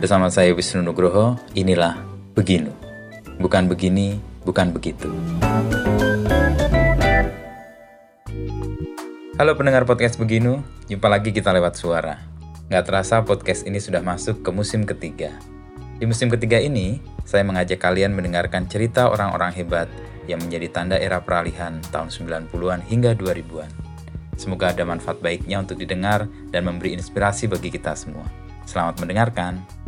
Bersama saya Wisnu Nugroho, inilah Beginu. Bukan begini, bukan begitu. Halo pendengar podcast Beginu, jumpa lagi kita lewat suara. Nggak terasa podcast ini sudah masuk ke musim ketiga. Di musim ketiga ini, saya mengajak kalian mendengarkan cerita orang-orang hebat yang menjadi tanda era peralihan tahun 90-an hingga 2000-an. Semoga ada manfaat baiknya untuk didengar dan memberi inspirasi bagi kita semua. Selamat mendengarkan.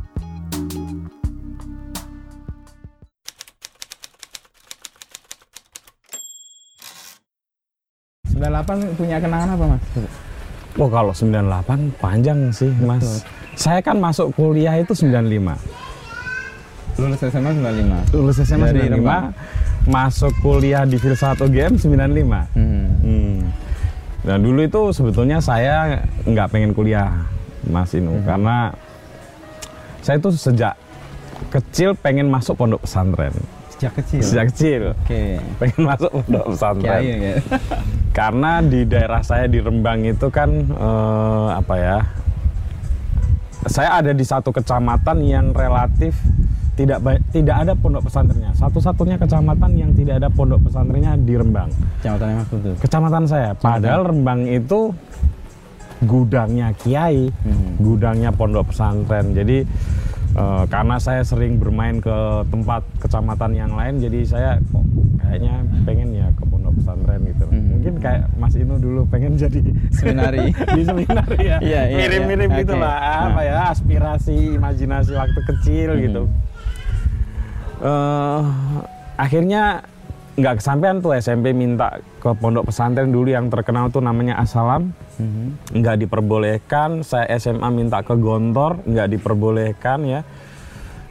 98 punya kenangan apa mas? Oh kalau 98 panjang sih mas. Betul. Saya kan masuk kuliah itu 95. Lulus SMA 95. Lulus SMA Dari 95. Rembang. Masuk kuliah di Filsafat UGM 95. Hmm. Hmm. Dan dulu itu sebetulnya saya nggak pengen kuliah Mas Inu hmm. karena saya itu sejak kecil pengen masuk pondok pesantren. Sejak kecil. Sejak kecil. Oke. Okay. Pengen masuk pondok pesantren. Kiai, ya. Karena di daerah saya di Rembang itu kan eh, apa ya? Saya ada di satu kecamatan yang relatif tidak tidak ada pondok pesantrennya. Satu-satunya kecamatan yang tidak ada pondok pesantrennya di Rembang. Kecamatan yang maksudnya? Kecamatan saya. Padahal Rembang itu gudangnya kiai, hmm. gudangnya pondok pesantren. Jadi uh, karena saya sering bermain ke tempat kecamatan yang lain, jadi saya kok kayaknya pengen ya ke pondok pesantren gitu. Hmm. Mungkin kayak Mas Inu dulu pengen jadi seminari di seminari ya. Iya, iya, Mirip-mirip iya. gitu lah, nah. apa ya aspirasi, imajinasi waktu kecil hmm. gitu. Uh, akhirnya nggak kesampaian tuh SMP minta ke pondok pesantren dulu yang terkenal tuh namanya Asalam mm-hmm. nggak diperbolehkan saya SMA minta ke Gontor nggak diperbolehkan ya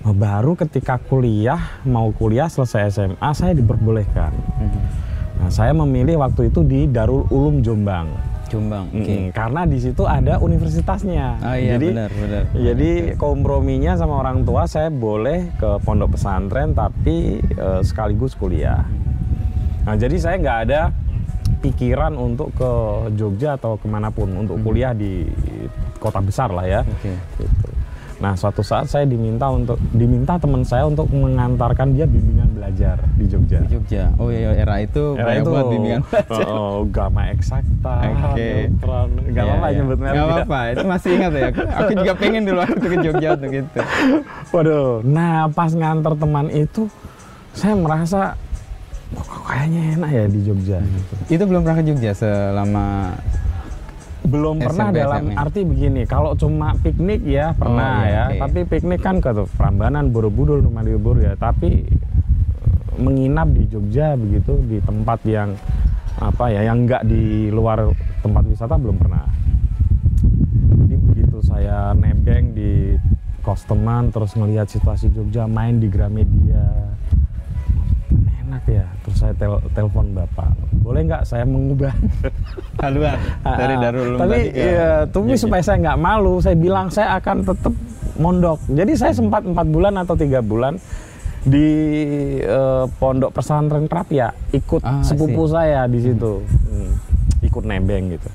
nah, baru ketika kuliah mau kuliah selesai SMA saya diperbolehkan mm-hmm. nah saya memilih waktu itu di Darul Ulum Jombang Jombang. Okay. karena di situ ada universitasnya. Oh iya jadi, benar benar. Jadi komprominya sama orang tua saya boleh ke pondok pesantren tapi uh, sekaligus kuliah. Nah jadi saya nggak ada pikiran untuk ke Jogja atau ke mana pun untuk hmm. kuliah di kota besar lah ya. Okay. Gitu. Nah suatu saat saya diminta untuk diminta teman saya untuk mengantarkan dia bimbingan belajar di Jogja. Di Jogja. Oh iya era itu era itu buat bimbingan belajar. Oh, gamma eksakta, okay. neutron. Gak apa-apa ya, nyebut merek. Gak apa-apa. Itu masih ingat ya. Aku juga pengen dulu waktu ke Jogja untuk gitu. Waduh. Nah pas ngantar teman itu saya merasa oh, kayaknya enak ya di Jogja hmm. gitu. Itu belum pernah ke Jogja selama belum SMP, pernah dalam SMA. arti begini kalau cuma piknik ya pernah oh, iya, ya okay. tapi piknik kan ke Prambanan Borobudur Malioboro ya tapi eh, menginap di Jogja begitu di tempat yang apa ya yang enggak di luar tempat wisata belum pernah jadi begitu saya nebeng di kos teman terus ngelihat situasi Jogja main di Gramedia enak ya terus saya tel telepon bapak. Boleh nggak saya mengubah? Haluan dari Darul tapi ya, tapi supaya saya nggak malu saya bilang saya akan tetap mondok. Jadi saya sempat empat bulan atau tiga bulan di uh, pondok pesantren Prapia ikut ah, sepupu saya di situ. Hmm, ikut nebeng gitu.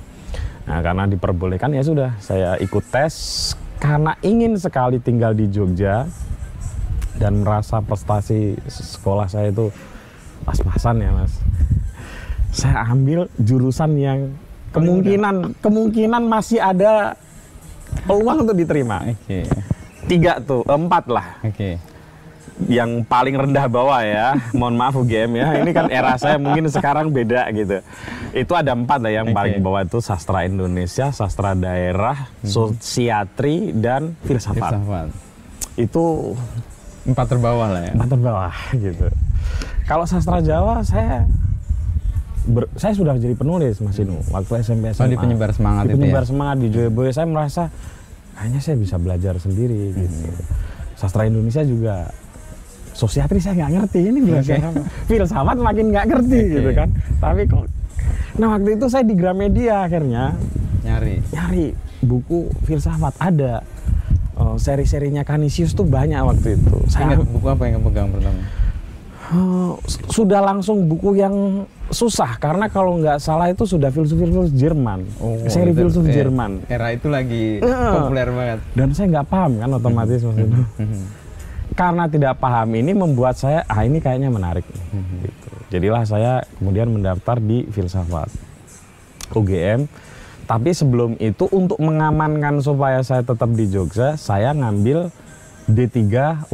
Nah karena diperbolehkan ya sudah saya ikut tes karena ingin sekali tinggal di Jogja dan merasa prestasi sekolah saya itu pas-pasan ya mas saya ambil jurusan yang kemungkinan kemungkinan masih ada peluang untuk diterima okay. tiga tuh empat lah okay. yang paling rendah bawah ya mohon maaf UGM ya ini kan era saya mungkin sekarang beda gitu itu ada empat lah yang okay. paling bawah itu sastra Indonesia sastra daerah hmm. sosiatri dan filsafat. filsafat itu empat terbawah lah ya empat terbawah gitu kalau sastra Jawa saya ber, saya sudah jadi penulis Mas Inu waktu SMP SMA. Oh, di penyebar semangat di penyebar ya? semangat di Joyoboyo saya merasa kayaknya saya bisa belajar sendiri hmm. gitu. Sastra Indonesia juga sosiatri saya nggak ngerti ini belajar okay. filsafat makin nggak ngerti okay. gitu kan tapi kok nah waktu itu saya di Gramedia akhirnya nyari nyari buku filsafat ada oh, seri-serinya Kanisius tuh banyak waktu itu saya ingat buku apa yang kamu pegang pertama Eh, sudah langsung buku yang susah karena kalau nggak salah itu sudah filsuf-filsuf Jerman, seri itu, filsuf eh, Jerman. Era itu lagi Eh. populer banget. Dan saya nggak paham kan otomatis Mas Inu. Karena tidak paham ini membuat saya ah ini kayaknya menarik. gitu. Jadilah saya kemudian mendaftar di filsafat UGM. Tapi sebelum itu untuk mengamankan supaya saya tetap di Jogja, saya ngambil D3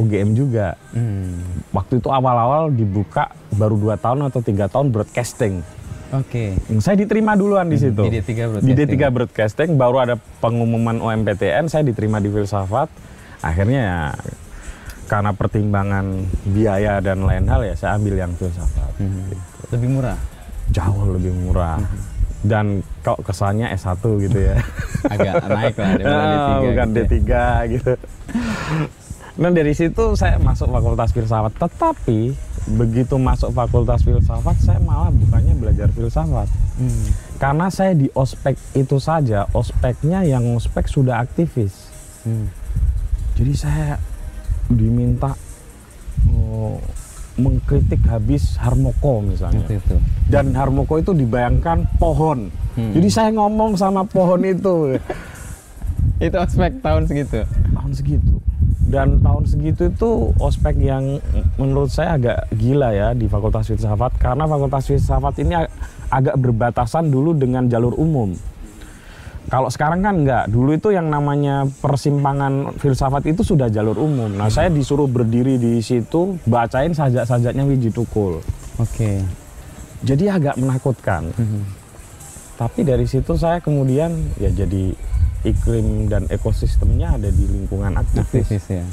UGM juga. Hmm. Waktu itu awal-awal dibuka baru dua tahun atau tiga tahun broadcasting. Oke. Saya diterima duluan di situ. Di D3 Di broadcasting. D3 broadcasting baru ada pengumuman UMPTN, saya diterima di filsafat. Akhirnya ya karena pertimbangan biaya dan lain hal ya saya ambil yang filsafat. Hmm. Gitu. Lebih murah. Jauh lebih murah. Dan kok kesannya S1 gitu ya. Agak naik lah daripada Ah, D3. bukan gitu ya. D3 gitu. Nah dari situ saya masuk fakultas filsafat. Tetapi begitu masuk fakultas filsafat saya malah bukannya belajar filsafat. Hmm. Karena saya di ospek itu saja, ospeknya yang ospek sudah aktivis. Hmm. Jadi saya diminta oh, mengkritik habis Harmoko misalnya. Waktu itu. Dan Harmoko itu dibayangkan pohon. Hmm. Jadi saya ngomong sama pohon itu Itu ospek tahun segitu. tahun segitu. Dan tahun segitu itu ospek yang menurut saya agak gila ya di Fakultas Filsafat karena Fakultas Filsafat ini ag- agak berbatasan dulu dengan jalur umum. Kalau sekarang kan enggak, dulu itu yang namanya persimpangan filsafat itu sudah jalur umum. Nah, saya disuruh berdiri di situ bacain sajak-sajaknya Wiji Tukul. Oke. Jadi agak menakutkan. Hmm. Tapi dari situ saya kemudian ya jadi iklim dan ekosistemnya ada di lingkungan aktivis. Aktivis ya.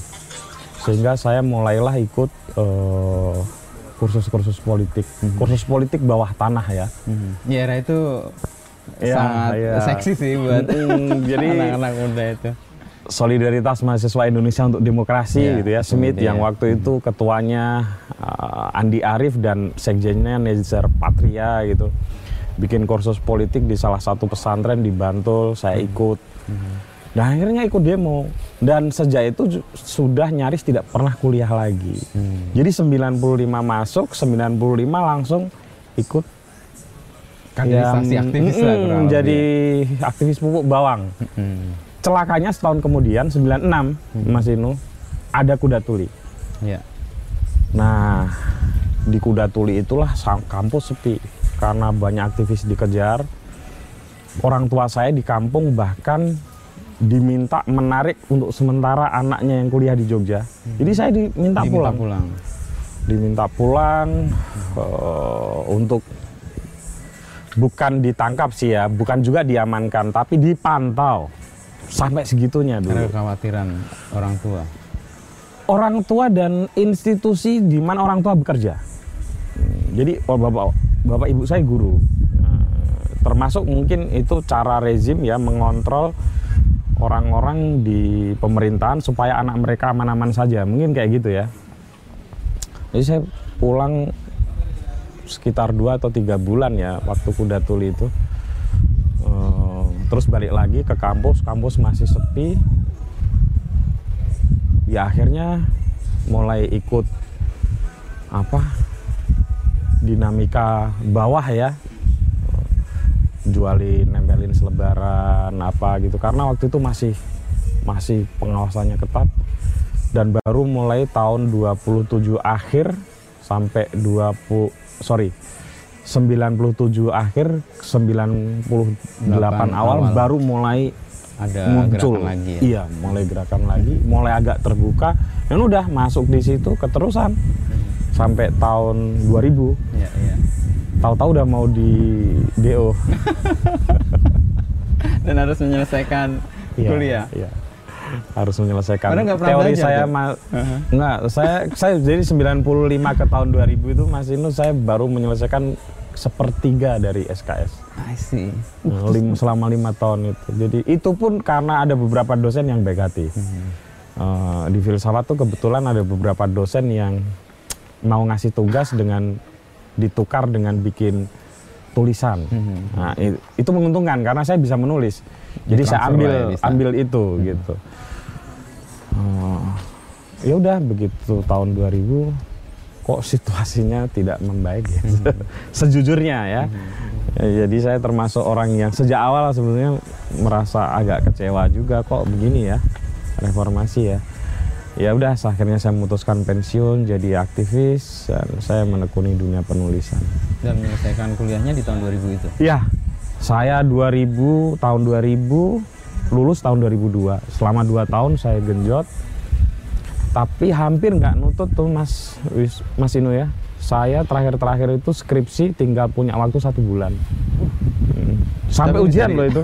Sehingga saya mulailah ikut eh, kursus-kursus politik. Kursus politik bawah tanah ya. Hmm. Ya era itu Ya, sangat ya. seksi sih buat jadi anak-anak muda itu. solidaritas mahasiswa Indonesia untuk demokrasi Iya, gitu ya. Smith iya. yang waktu itu ketuanya eh, Andi Arief dan sekjennya Nezar Patria gitu. Bikin kursus politik di salah satu pesantren di Bantul, saya ikut. Dan akhirnya ikut demo. Dan sejak itu sudah nyaris tidak pernah kuliah lagi. Hmm. Jadi 95 masuk, 95 langsung ikut Yang- aktivis lah Mm, kurang lebih jadi aktivis pupuk bawang. Hmm. Celakanya setahun kemudian 96 Mas Inu ada kuda tuli. Ya. Nah, di kuda tuli itulah kampus sepi karena banyak aktivis dikejar. Orang tua saya di kampung bahkan diminta menarik untuk sementara anaknya yang kuliah di Jogja. Jadi saya diminta, Diminta pulang. pulang. Diminta pulang eh, untuk bukan ditangkap sih ya, bukan juga diamankan, tapi dipantau sampai segitunya dulu. Karena kekhawatiran orang tua. orang tua dan institusi di mana orang tua bekerja. Jadi oh, bapak bapak ibu saya guru, Nah, termasuk mungkin itu cara rezim ya mengontrol orang-orang di pemerintahan supaya anak mereka aman-aman saja, mungkin kayak gitu ya. Jadi saya pulang sekitar dua atau tiga bulan ya waktu kuda tuli itu. Eh, terus balik lagi ke kampus, kampus masih sepi, ya akhirnya mulai ikut apa dinamika bawah ya. Jualin nempelin selebaran apa gitu. Karena waktu itu masih masih pengawasannya ketat. Dan baru mulai tahun 27 akhir sampai 20 sorry 97 akhir 98 awal, awal. baru mulai Ada muncul gerakan lagi ya. iya mulai gerakan lagi mulai agak terbuka dan udah masuk di situ keterusan sampai tahun 2000 Iya, iya. tahu-tahu udah mau di DO Dan harus menyelesaikan Iya, kuliah. iya. Harus menyelesaikan nggak teori belajar saya ma- Uh-huh. enggak saya saya jadi 95 ke tahun 2000 itu Mas Inu saya baru menyelesaikan sepertiga dari SKS I see. Nah, lim- selama lima tahun itu. Jadi itu pun karena ada beberapa dosen yang baik hati. Eh, di filsafat tuh kebetulan ada beberapa dosen yang mau ngasih tugas dengan ditukar dengan bikin tulisan. Nah, i- itu menguntungkan karena saya bisa menulis. Jadi saya ambil ya, ambil itu gitu. Eh, ya udah begitu tahun 2000 kok situasinya tidak membaik ya. Sejujurnya ya. Ya, Jadi saya termasuk orang yang sejak awal sebenarnya merasa agak kecewa juga kok begini ya reformasi ya. Ya udah akhirnya saya memutuskan pensiun jadi aktivis dan saya menekuni dunia penulisan. Dan menyelesaikan kuliahnya di tahun 2000 itu. Ya, saya 2000 tahun 2000 lulus tahun 2002. Selama 2 tahun saya genjot. Tapi hampir nggak nutut tuh Mas Mas Ino ya. Saya terakhir-terakhir itu skripsi tinggal punya waktu satu bulan. Hmm. Sampai Tapi ujian loh itu.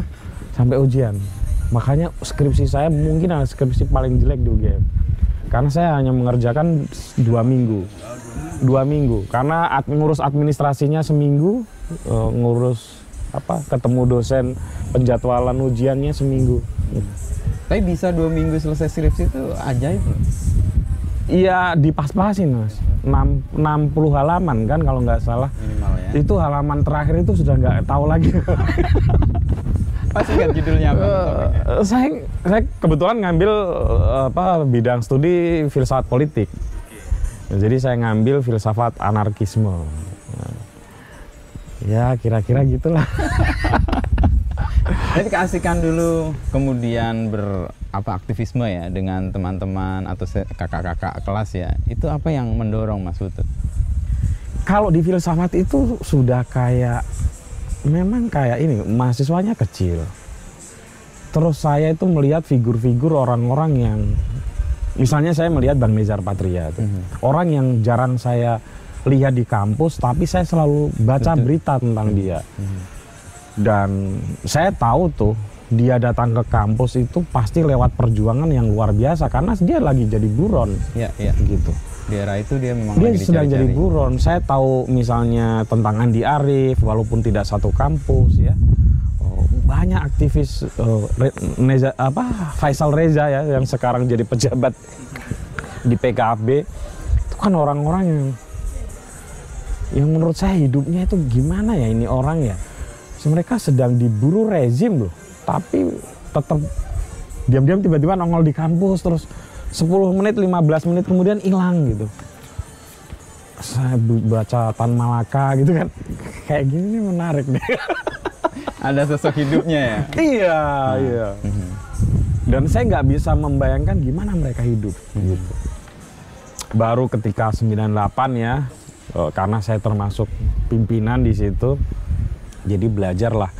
Sampai ujian. Makanya skripsi saya mungkin adalah skripsi paling jelek di UGM. Karena saya hanya mengerjakan dua minggu. Dua minggu. Karena ad- ngurus administrasinya seminggu, eh, ngurus apa ketemu dosen penjadwalan ujiannya seminggu. Tapi bisa dua minggu selesai skripsi itu ajaib. Iya dipas-pasin mas, Enam- 60 halaman kan kalau nggak salah. Minimal ya. Itu halaman terakhir itu sudah nggak tahu lagi. Pasti ingat judulnya apa? topiknya? Eh, saya, saya kebetulan ngambil eh, apa bidang studi filsafat politik. Jadi saya ngambil filsafat anarkisme. Ya kira-kira gitulah. Jadi keasikan dulu kemudian ber apa aktivisme ya dengan teman-teman atau kakak-kakak kelas ya. Itu apa yang mendorong Mas Putut? Kalau di filsafat itu sudah kayak memang kayak ini mahasiswanya kecil. Terus saya itu melihat figur-figur orang-orang yang misalnya saya melihat Bang Nezar Patria tuh. Orang yang jarang saya lihat di kampus tapi saya selalu baca berita tentang dia. Dan saya tahu tuh dia datang ke kampus itu pasti lewat perjuangan yang luar biasa karena dia lagi jadi buron Ya, ya. gitu Di era itu dia memang dia lagi sedang jadi buron. Saya tahu misalnya tentang Andi Arief, walaupun tidak satu kampus ya. Oh, banyak aktivis eh, Re- Neza, apa Faisal Reza ya yang sekarang jadi pejabat di PKB itu kan orang-orang yang yang menurut saya hidupnya itu gimana ya ini orang ya mereka sedang diburu rezim loh tapi tetap diam-diam tiba-tiba nongol di kampus terus 10 menit 15 menit kemudian hilang gitu. Saya baca Tan Malaka gitu kan. Kayak gini nih menarik deh Ada sosok hidupnya ya. iya iya. Dan saya nggak bisa membayangkan gimana mereka hidup gitu. Baru ketika 98 ya eh, karena saya termasuk pimpinan di situ jadi belajarlah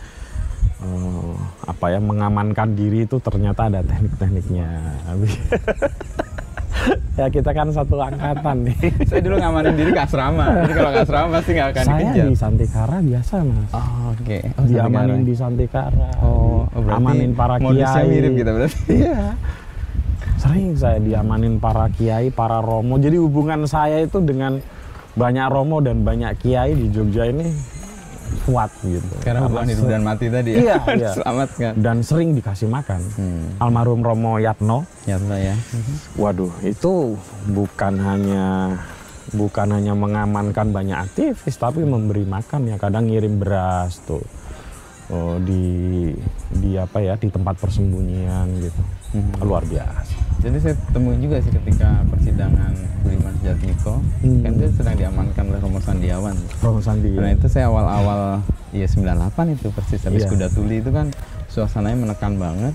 eh, apa ya mengamankan diri itu ternyata ada teknik-tekniknya. Ya kita kan satu angkatan nih. Saya dulu ngamanin diri ke asrama. Jadi kalau ke asrama pasti nggak akan saya dikejar. di Santikara biasa mas. Oh, oke. Oh, diamanin di Santikara. Oh, berarti amanin para kiai. mirip gitu berarti. iya. Sering saya diamanin para kiai para romo. Jadi hubungan saya itu dengan banyak romo dan banyak kiai di Jogja ini kuat gitu Karena hubungan hidup dan mati tadi ya. Iya, iya. Selamatkan. dan sering dikasih makan Hmm. almarhum Romo Yatno Ya Allah ya. waduh itu bukan hanya bukan hanya mengamankan banyak aktivis tapi memberi makan ya kadang ngirim beras tuh oh, di di apa ya di tempat persembunyian gitu luar biasa Jadi saya temui juga sih ketika persidangan Budiman Sujatmiko, Hmm. kan dia sedang diamankan oleh Romo Sandiawan. Romo Sandi Nah itu saya awal-awal ya 98 itu persis habis Iya. kuda tuli itu kan suasananya menekan banget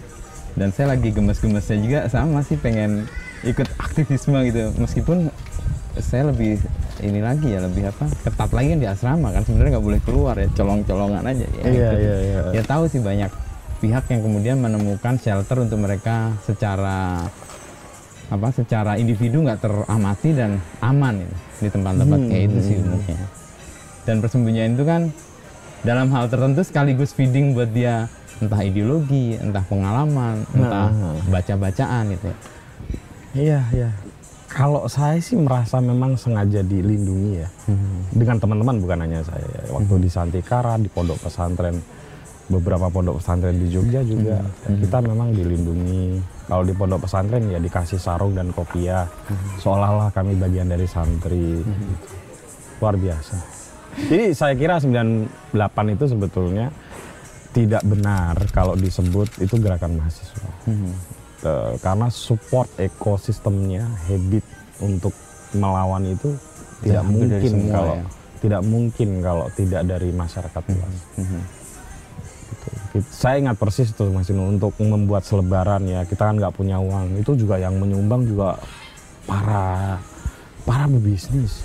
dan saya lagi gemes-gemesnya juga sama sih pengen ikut aktivisme gitu meskipun saya lebih ini lagi ya lebih apa ketat lagi kan di asrama kan sebenarnya nggak boleh keluar ya colong-colongan aja ya, Iya, ikut. iya, iya. ya tahu sih banyak pihak yang kemudian menemukan shelter untuk mereka secara apa secara individu nggak teramati dan aman gitu, di tempat-tempat Hmm. kayak itu sih umumnya dan persembunyian itu kan dalam hal tertentu sekaligus feeding buat dia entah ideologi entah pengalaman entah Nah. baca-bacaan gitu ya. Iya, iya. Kalau saya sih merasa memang sengaja dilindungi ya. Dengan teman-teman bukan hanya saya. ya. Waktu di Santikara, di pondok pesantren, beberapa pondok pesantren di Jogja juga. ya, Kita memang dilindungi. Kalau di pondok pesantren ya dikasih sarung dan kopiah. Seolah-olah kami bagian dari santri. gitu. Luar biasa. Jadi saya kira 98 itu sebetulnya tidak benar kalau disebut itu gerakan mahasiswa. Eh, karena support ekosistemnya habit untuk melawan itu tidak dari mungkin kalau ya. tidak mungkin kalau tidak dari masyarakat luas. Mhm. Gitu. Saya ingat persis tuh Mas Inu untuk membuat selebaran ya kita kan nggak punya uang itu juga yang menyumbang juga para para pebisnis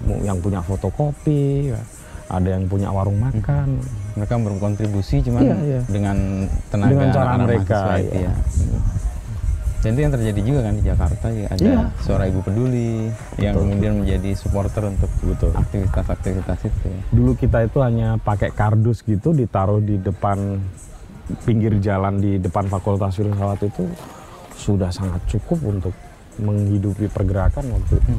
mu- yang punya fotokopi ada yang punya warung makan mereka berkontribusi cuman Iya, iya. dengan tenaga Dengan cara anak-anak mereka, mahasiswa itu iya. ya. Dan itu yang terjadi juga kan di Jakarta ya ada Iya. suara ibu peduli yang Betul. kemudian menjadi supporter untuk Betul. aktivitas-aktivitas itu. ya. dulu kita itu hanya pakai kardus gitu ditaruh di depan pinggir jalan di depan fakultas filsafat itu sudah sangat cukup untuk menghidupi pergerakan waktu itu.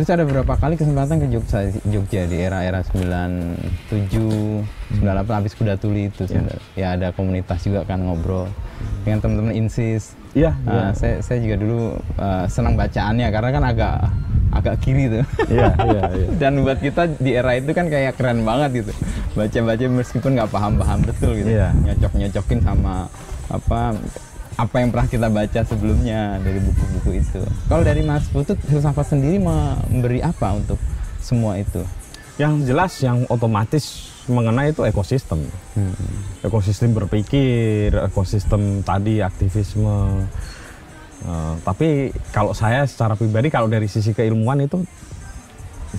Terus ada beberapa kali kesempatan ke Jogja, Jogja di era-era 97, 98 habis kuda tuli itu sebenarnya. Ya ada komunitas juga kan ngobrol dengan teman-teman insis. Iya, Nah, saya saya juga dulu uh, senang bacaannya karena kan agak agak kiri tuh. iya, iya, iya. Dan buat kita di era itu kan kayak keren banget gitu. Baca-baca meskipun nggak paham-paham betul gitu. Iya. Nyocok-nyocokin sama apa apa yang pernah kita baca sebelumnya dari buku-buku itu. Kalau dari Mas Putut, filsafat sendiri memberi apa untuk semua itu? Yang jelas yang otomatis mengenai itu ekosistem. Ekosistem berpikir, ekosistem tadi aktivisme. Eh, tapi kalau saya secara pribadi kalau dari sisi keilmuan itu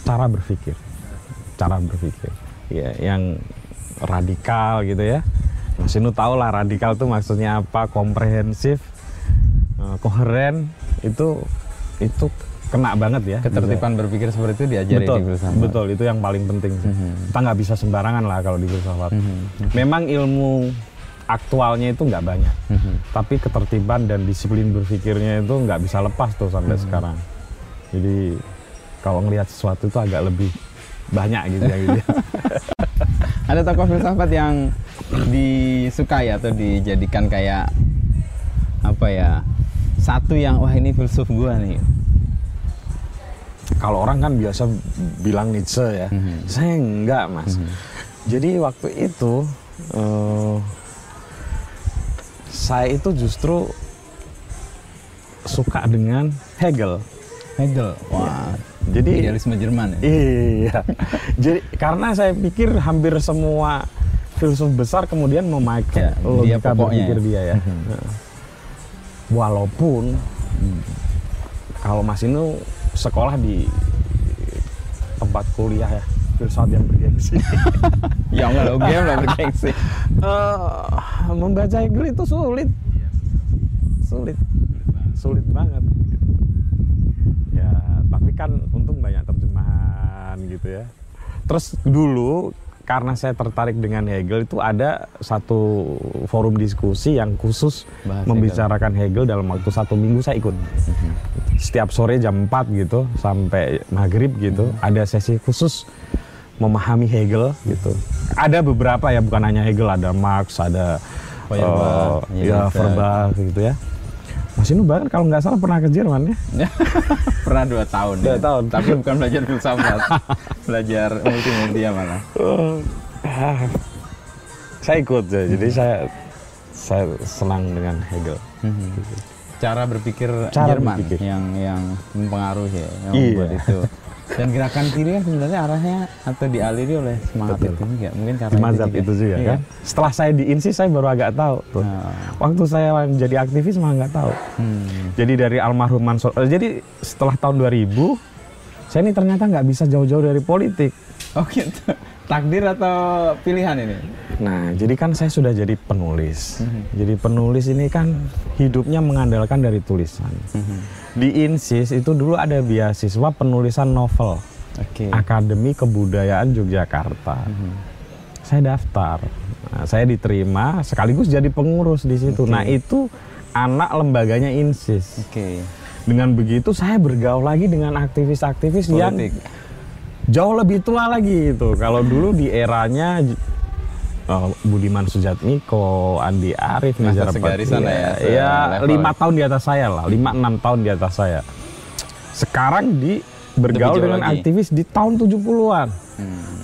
cara berpikir, cara berpikir, ya yang radikal gitu ya. Mas Inu tahu lah radikal itu maksudnya apa, komprehensif, eh, koheren itu itu kena banget ya. Ketertiban berpikir seperti itu diajari betul, di filsafat. betul itu yang paling penting. sih. Kita nggak bisa sembarangan lah kalau di filsafat. Memang ilmu aktualnya itu nggak banyak, tapi ketertiban dan disiplin berpikirnya itu nggak bisa lepas tuh sampai sekarang. Jadi kalau ngelihat sesuatu itu agak lebih banyak gitu ya. Gitu. Ada tokoh filsafat yang disukai atau dijadikan kayak apa ya? Satu yang wah ini filsuf gua nih. kalau orang kan biasa bilang Nietzsche ya, saya enggak mas. Jadi waktu itu eh, saya itu justru suka dengan Hegel. Hegel. Wah. Jadi Idealisme Jerman ya. iya. Jadi karena saya pikir hampir semua filsuf besar kemudian memakai Ya, dia logika pokoknya berpikir ya. dia ya. Nah. Walaupun kalau Mas Inu sekolah di tempat kuliah ya filsafat yang bergengsi. Ya enggak lo game lah bergengsi. Eh, membaca Hegel itu sulit, sulit, sulit banget. Ya, tapi kan untung banyak terjemahan gitu ya. Terus dulu karena saya tertarik dengan Hegel itu ada satu forum diskusi yang khusus Bahas membicarakan Hegel. dalam waktu satu minggu saya ikut. Setiap sore jam 4 gitu sampai maghrib gitu ada sesi khusus memahami Hegel gitu. Ada beberapa ya bukan hanya Hegel ada Marx ada Feuerbach, eh, ya. Feuerbach gitu ya. Mas Inu bahkan kalau nggak salah pernah ke Jerman ya. Pernah dua tahun. Dua ya. tahun. Tapi bukan belajar filsafat. belajar multimedia malah. Ah, saya ikut ya, jadi saya saya senang dengan Hegel. Cara berpikir Cara Jerman berpikir. yang yang mempengaruhi ya, yang Iya. membuat itu. Dan gerakan kiri kan sebenarnya arahnya atau dialiri oleh semangat Betul. itu juga. Mungkin karena mazhab itu juga Iya. kan. Setelah saya di INSI saya baru agak tahu tuh. Nah. Waktu saya jadi aktivis malah nggak tahu. Hmm. Jadi dari almarhum Mansur. eh, jadi setelah tahun 2000 saya ini ternyata nggak bisa jauh-jauh dari politik. Oh gitu. Takdir atau pilihan ini? Nah, jadi kan saya sudah jadi penulis. Mhm. Jadi penulis ini kan hidupnya mengandalkan dari tulisan. Mhm. Di INSIS itu dulu ada beasiswa penulisan novel Oke. Akademi Kebudayaan Yogyakarta. Mhm. Saya daftar. Nah, saya diterima sekaligus jadi pengurus di situ. Oke. Nah, itu anak lembaganya INSIS. Oke. Dengan begitu saya bergaul lagi dengan aktivis-aktivis yang. Jauh lebih tua lagi itu. Kalau dulu di eranya eh, Budiman Sujatmiko, Andi Arief, Nizar lah ya, ya lima tahun di atas saya lah, lima enam tahun di atas saya. Sekarang di bergaul dengan lagi. aktivis di tahun 70-an. Hmm.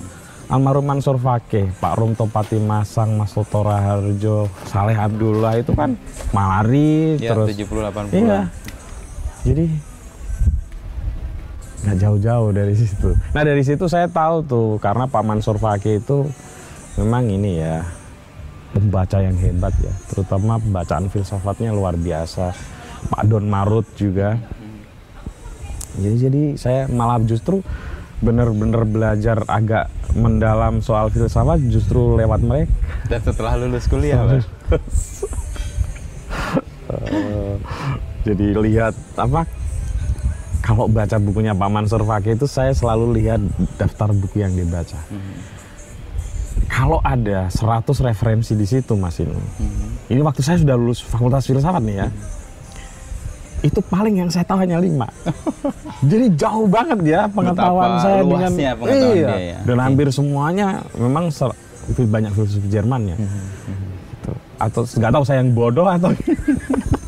Almarhum Mansur Fakih, Pak Rumto Pati Masang, Mas Toto Raharjo, Saleh Abdullah itu kan malari Ya, terus 70 80 Iya. Jadi nggak jauh-jauh dari situ. Nah dari situ saya tahu tuh karena Pak Mansur Fakih itu memang ini ya pembaca yang hebat ya, terutama pembacaan filsafatnya luar biasa. Pak Don Marut juga. Jadi jadi saya malah justru benar-benar belajar agak mendalam soal filsafat justru lewat mereka. Dan setelah lulus kuliah, Pak? Eh, jadi lihat apa kalau baca bukunya Pak Mansur Fakih itu saya selalu lihat daftar buku yang dibaca. Kalau ada 100 referensi di situ Mas Inu. Ini waktu saya sudah lulus Fakultas Filsafat nih ya. Itu paling yang saya tahu hanya lima. Jadi jauh banget ya pengetahuan Betapa saya dengan pengetahuan iya. dia ya. Dan hampir semuanya memang ser- itu banyak filsuf Jerman ya. Gitu. Atau nggak tahu saya yang bodoh atau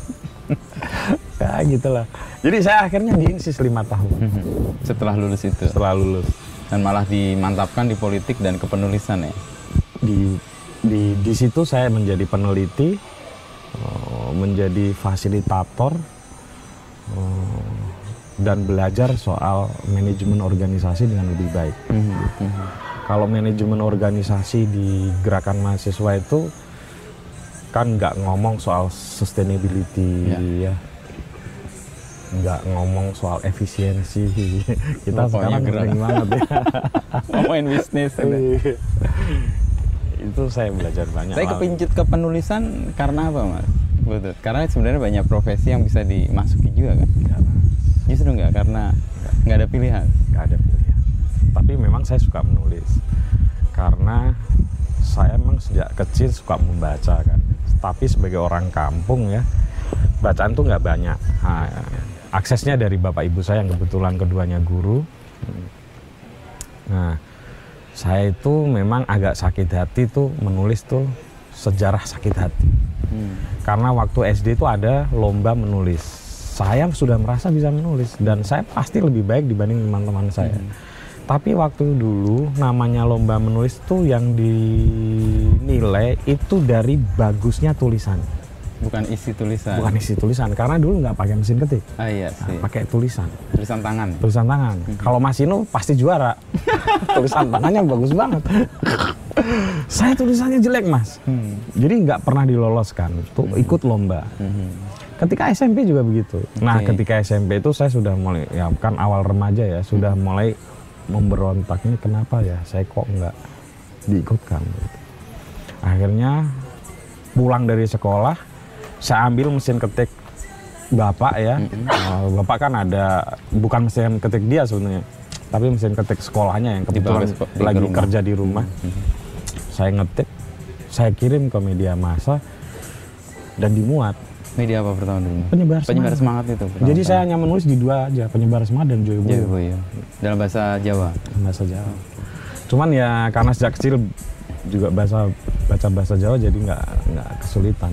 ya gitulah. Jadi saya akhirnya di INSIS lima tahun Setelah lulus itu. setelah lulus. Dan malah dimantapkan di politik dan kepenulisan ya? Di di di situ saya menjadi peneliti, eh, menjadi fasilitator eh, dan belajar soal manajemen organisasi dengan lebih baik. Kalau manajemen organisasi di gerakan mahasiswa itu kan nggak ngomong soal sustainability Ya. ya, nggak ngomong soal efisiensi. Kita Pokoknya sekarang gerak. sering banget ya. Ngomongin bisnis. Iya. itu saya belajar banyak. Saya kepincut ke penulisan karena apa, Mas? Betul. Karena sebenarnya banyak profesi yang bisa dimasuki juga kan? Nggak, Justru nggak, karena nggak ada pilihan. nggak ada pilihan. Tapi memang saya suka menulis karena saya memang sejak kecil suka membaca kan. Tapi sebagai orang kampung ya bacaan tuh nggak banyak. Nah, aksesnya dari bapak ibu saya yang kebetulan keduanya guru. Nah, saya itu memang agak sakit hati tuh menulis tuh sejarah sakit hati. Hmm. Karena waktu SD itu ada lomba menulis. Saya sudah merasa bisa menulis dan saya pasti lebih baik dibanding teman-teman saya. Tapi waktu dulu namanya lomba menulis tuh yang dinilai itu dari bagusnya tulisan, Bukan isi tulisan. bukan isi tulisan. Karena dulu nggak pakai mesin ketik, Ah iya nah, sih. pakai tulisan, Tulisan tangan. tulisan tangan. Kalau Mas Inu pasti juara, tulisan tangannya bagus banget. saya tulisannya jelek mas, Hmm. jadi nggak pernah diloloskan. Tuh ikut lomba. Mhm. Ketika SMP juga begitu. Nah, Oke. ketika SMP itu saya sudah mulai, ya kan awal remaja ya, sudah mulai memberontak ini kenapa ya saya kok nggak diikutkan. gitu. Akhirnya pulang dari sekolah, saya ambil mesin ketik bapak ya. Eh, bapak kan ada bukan mesin ketik dia sebenarnya, tapi mesin ketik sekolahnya yang kebetulan di lagi rumah. kerja di rumah. Saya ngetik, saya kirim ke media massa dan dimuat. Media apa pertama dulu? Penyebar Penyebar semangat. semangat itu. pertama Jadi saya hanya menulis di dua aja, penyebar semangat dan Joy Iya, Boyo. Boyo. Dalam bahasa Jawa. Bahasa Jawa. Cuman ya karena sejak kecil juga bahasa baca bahasa Jawa jadi nggak nggak kesulitan.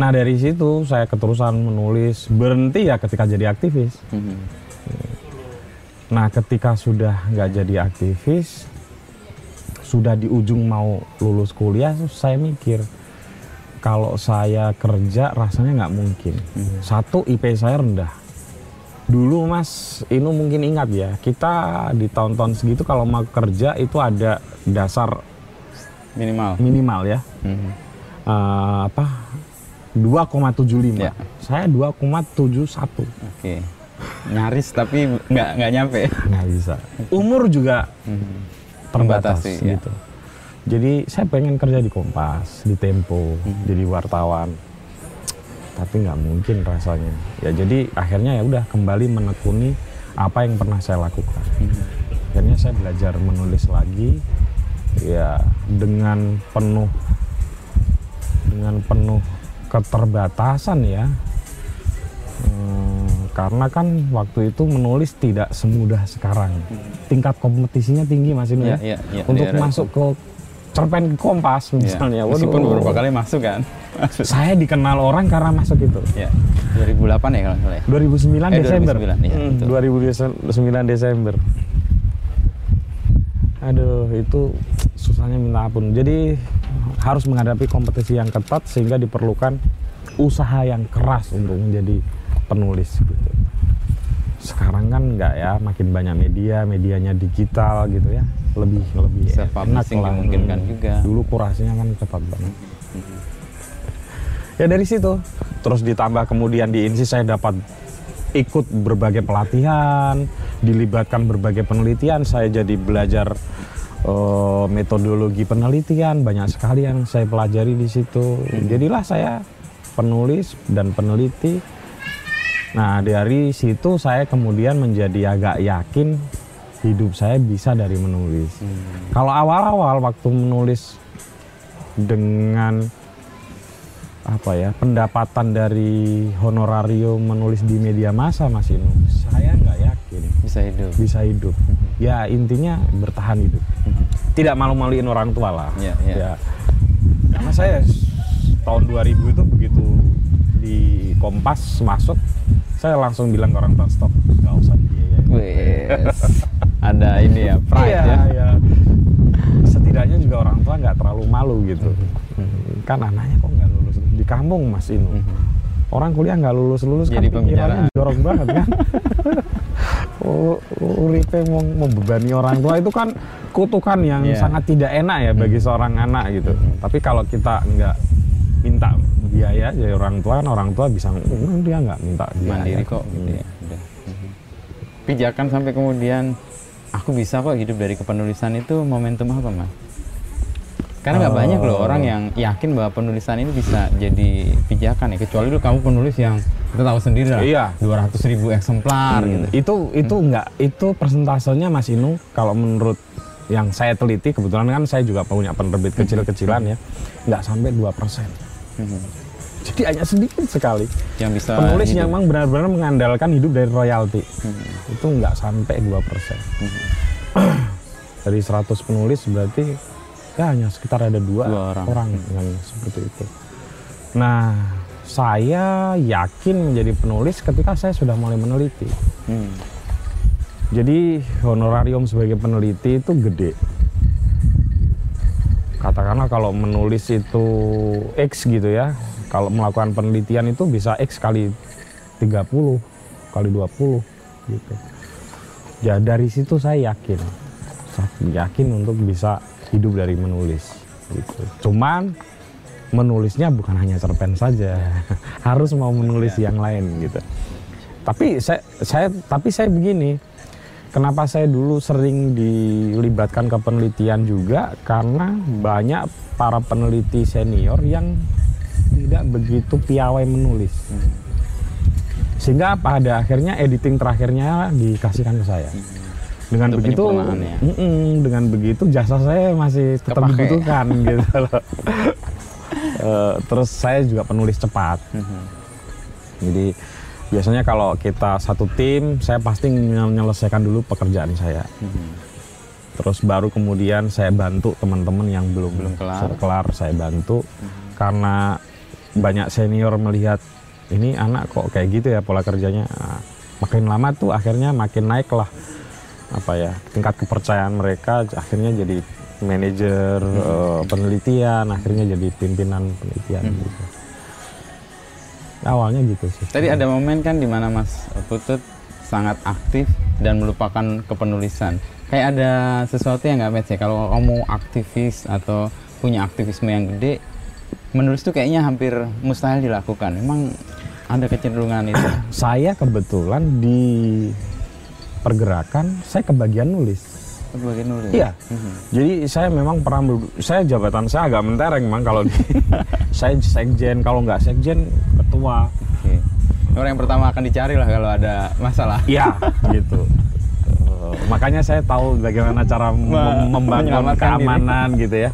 Nah dari situ saya keterusan menulis berhenti ya ketika jadi aktivis. Mhm. Nah ketika sudah nggak jadi aktivis, sudah di ujung mau lulus kuliah, saya mikir kalau saya kerja rasanya nggak mungkin. Satu IP saya rendah. Dulu Mas Inu mungkin ingat ya, kita di tahun-tahun segitu kalau mau kerja itu ada dasar Minimal. minimal ya, Mhm. Eh, apa 2,75. Ya. Saya 2,71. Oke. Nyaris tapi nggak nggak nyampe. Nggak bisa. Umur juga Mhm. terbatas Membatasi, ya. gitu. Jadi saya pengen kerja di Kompas, di Tempo, Hmm. jadi wartawan. Tapi nggak mungkin rasanya. Ya jadi akhirnya ya udah kembali menekuni apa yang pernah saya lakukan. Mhm. Akhirnya saya belajar menulis lagi ya dengan penuh dengan penuh keterbatasan ya. Hmm, karena kan waktu itu menulis tidak semudah sekarang. Tingkat kompetisinya tinggi Mas Inu Iya, ya. iya, iya, Untuk daerah masuk ke cerpen Kompas Iya. misalnya. Waduh. Meskipun beberapa kali masuk kan. Saya dikenal orang karena masuk itu. ya. 2008 ya kalau salah ya. 2009 Eh, Desember. 2009, iya, Hmm, betul. 2009 Desember. Aduh, itu susahnya minta ampun. Jadi harus menghadapi kompetisi yang ketat sehingga diperlukan usaha yang keras untuk menjadi penulis gitu. sekarang kan enggak ya makin banyak media medianya digital gitu ya lebih lebih Self enak lah dimungkinkan Hmm. juga. dulu kurasinya kan cepat banget ya dari situ terus ditambah kemudian di INSI saya dapat ikut berbagai pelatihan dilibatkan berbagai penelitian saya jadi belajar eh, metodologi penelitian banyak sekali yang saya pelajari di situ. Jadilah saya penulis dan peneliti. Nah dari situ saya kemudian menjadi agak yakin hidup saya bisa dari menulis. Kalau awal-awal waktu menulis dengan apa ya pendapatan dari honorarium menulis di media massa Mas Inu saya nggak yakin. Bisa hidup. bisa hidup. Ya intinya bertahan hidup tidak malu-maluin orang tua lah Iya, iya. ya karena saya tahun 2000 itu begitu di Kompas masuk saya langsung bilang ke orang tua stop nggak usah biaya Wes. Ada ini ya, pride iya, ya. iya. setidaknya juga orang tua nggak terlalu malu gitu Hmm. kan anaknya kok nggak lulus di kampung mas Inu orang kuliah nggak lulus lulus Jadi kan pikirannya jorok banget kan uripe mau membebani orang tua itu kan kutukan yang Iya. sangat tidak enak ya bagi seorang anak gitu tapi kalau kita nggak minta biaya ya orang tua kan orang tua bisa "Hmm, dia nggak minta biaya Mandiri kok Hmm. gitu ya. Udah. Pijakan sampai kemudian aku bisa kok hidup dari kepenulisan itu momentum apa, Mas? Karena nggak Oh. banyak loh orang yang yakin bahwa penulisan ini bisa jadi pijakan ya. Kecuali lu kamu penulis yang kita tahu sendiri lah. Iya. 200 ribu eksemplar Hmm, gitu. Itu itu enggak itu persentasenya Mas Inu kalau menurut yang saya teliti kebetulan kan saya juga punya penerbit kecil-kecilan ya nggak sampai 2% Mhm. jadi hanya sedikit sekali Yang bisa penulis hidup. yang memang benar-benar mengandalkan hidup dari royalti Mhm. itu nggak sampai 2% dari 100 penulis berarti ya hanya sekitar ada dua, Dua orang. yang seperti itu nah saya yakin menjadi penulis ketika saya sudah mulai meneliti Hmm. jadi honorarium sebagai peneliti itu gede. Katakanlah kalau menulis itu X gitu ya. Kalau melakukan penelitian itu bisa X kali 30, kali 20 gitu. Ya dari situ saya yakin. Saya yakin untuk bisa hidup dari menulis gitu. Cuman menulisnya bukan hanya cerpen saja. Harus mau menulis yang lain gitu. Tapi saya saya tapi saya begini, Kenapa saya dulu sering dilibatkan ke penelitian juga karena banyak para peneliti senior yang tidak begitu piawai menulis. Sehingga pada akhirnya editing terakhirnya dikasihkan ke saya. Dengan begitu, ya? Mm-mm, dengan begitu jasa saya masih tetap Kepake. dibutuhkan gitu loh. Eh, terus saya juga penulis cepat. Mhm. Jadi biasanya kalau kita satu tim, saya pasti menyelesaikan dulu pekerjaan saya. Mhm. Terus baru kemudian saya bantu teman-teman yang belum Belum kelar. Kelar saya bantu karena banyak senior melihat ini anak kok kayak gitu ya pola kerjanya. Nah, makin lama tuh akhirnya makin naik lah apa ya tingkat kepercayaan mereka akhirnya jadi manajer Mhm. eh, penelitian akhirnya jadi pimpinan penelitian Mhm. gitu. Awalnya gitu sih. Tadi ada momen kan di mana Mas Putut sangat aktif dan melupakan kepenulisan. Kayak ada sesuatu yang nggak match ya. Kalau kamu aktivis atau punya aktivisme yang gede, menulis tuh kayaknya hampir mustahil dilakukan. Memang ada kecenderungan itu. saya kebetulan di pergerakan saya kebagian nulis. Sebagai nulis. Iya. Mhm. Jadi saya memang pernah saya jabatan saya agak mentereng memang kalau di saya sekjen kalau nggak sekjen ketua. Oke. Orang yang pertama akan dicari lah kalau ada masalah. Iya gitu. Eh, makanya saya tahu bagaimana cara mem- Me- membangun diri. keamanan gitu ya.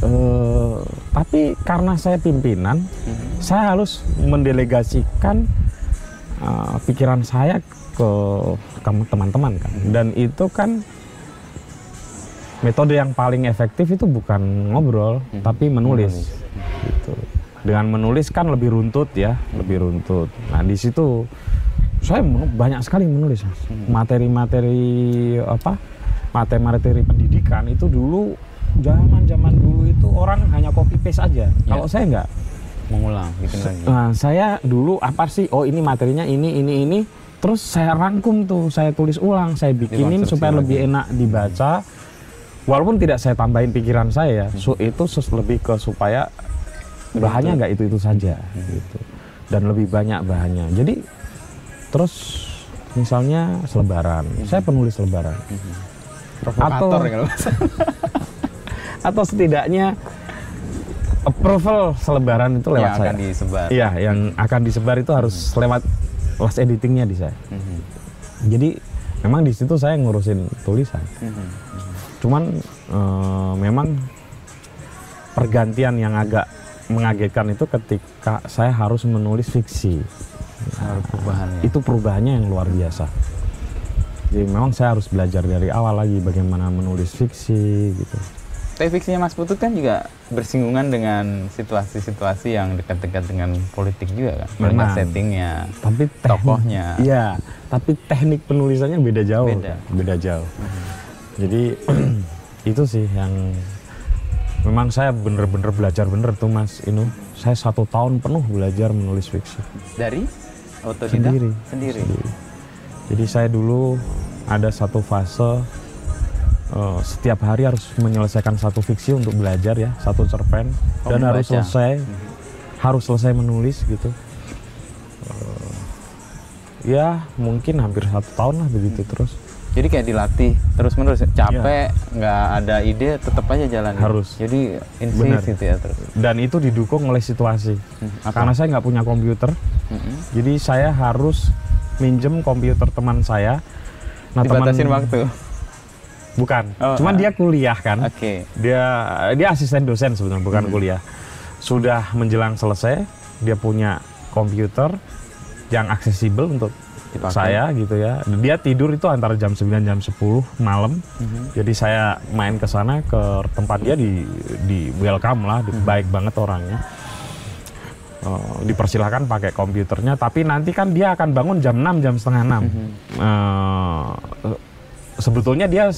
Eh, tapi karena saya pimpinan, saya harus mendelegasikan eh, pikiran saya ke kamu teman-teman kan. Dan itu kan metode yang paling efektif itu bukan ngobrol, tapi menulis. Gitu. Dengan menulis kan lebih runtut ya, lebih runtut. Nah di situ saya banyak sekali menulis Mas. materi-materi apa materi-materi pendidikan itu dulu zaman-zaman dulu itu orang hanya copy paste aja. Kalau saya enggak, Mengulang, lagi. Nah, saya dulu apa sih? Oh, ini materinya ini, ini, ini. Terus saya rangkum tuh saya tulis ulang saya bikinin supaya lebih enak dibaca. Walaupun tidak saya tambahin pikiran saya so, itu lebih ke supaya bahannya nggak itu itu saja gitu. Dan lebih banyak bahannya. Jadi terus misalnya selebaran. Saya penulis selebaran. Provokator Atau- ya atau setidaknya approval selebaran itu lewat yang saya. akan disebar. iya yang akan disebar itu harus lewat last editingnya di saya Mhm. jadi memang di situ saya ngurusin tulisan Mhm. cuman eh, memang pergantian yang agak mengagetkan itu ketika saya harus menulis fiksi perubahannya. itu perubahannya yang luar biasa jadi memang saya harus belajar dari awal lagi bagaimana menulis fiksi gitu Tapi fiksinya Mas Putut kan juga bersinggungan dengan situasi-situasi yang dekat-dekat dengan politik juga kan. Memang. settingnya, tapi teknik- tokohnya. iya tapi teknik penulisannya beda jauh Beda. beda jauh jadi itu sih yang memang saya bener-bener belajar bener tuh mas Inu saya satu tahun penuh belajar menulis fiksi Dari otodidak Sendiri. Sendiri. Sendiri. jadi saya dulu ada satu fase eh, setiap hari harus menyelesaikan satu fiksi untuk belajar ya satu cerpen Oh, dan harus membaca. selesai harus selesai menulis gitu Eh, ya mungkin hampir satu tahun lah begitu terus Jadi kayak dilatih terus-menerus. Capek, nggak ada ide, tetap aja jalan. Iya. Harus. Jadi insist gitu ya terus. dan itu didukung oleh situasi Apa? karena saya nggak punya komputer Mhm. jadi saya harus minjem komputer teman saya nah Dibatasin teman waktu. Bukan Oh, cuman ah. dia kuliah kan Oke. dia dia asisten dosen sebenarnya Hmm. bukan kuliah sudah menjelang selesai dia punya komputer yang aksesibel untuk Dipakai. saya gitu ya dia tidur itu antara jam 9 jam 10 malam Mhm. jadi saya main ke sana ke tempat dia di di welcome lah di, Hmm. baik banget orangnya Eh, dipersilahkan pakai komputernya tapi nanti kan dia akan bangun jam 6 jam setengah 6 Mhm. Eh, sebetulnya dia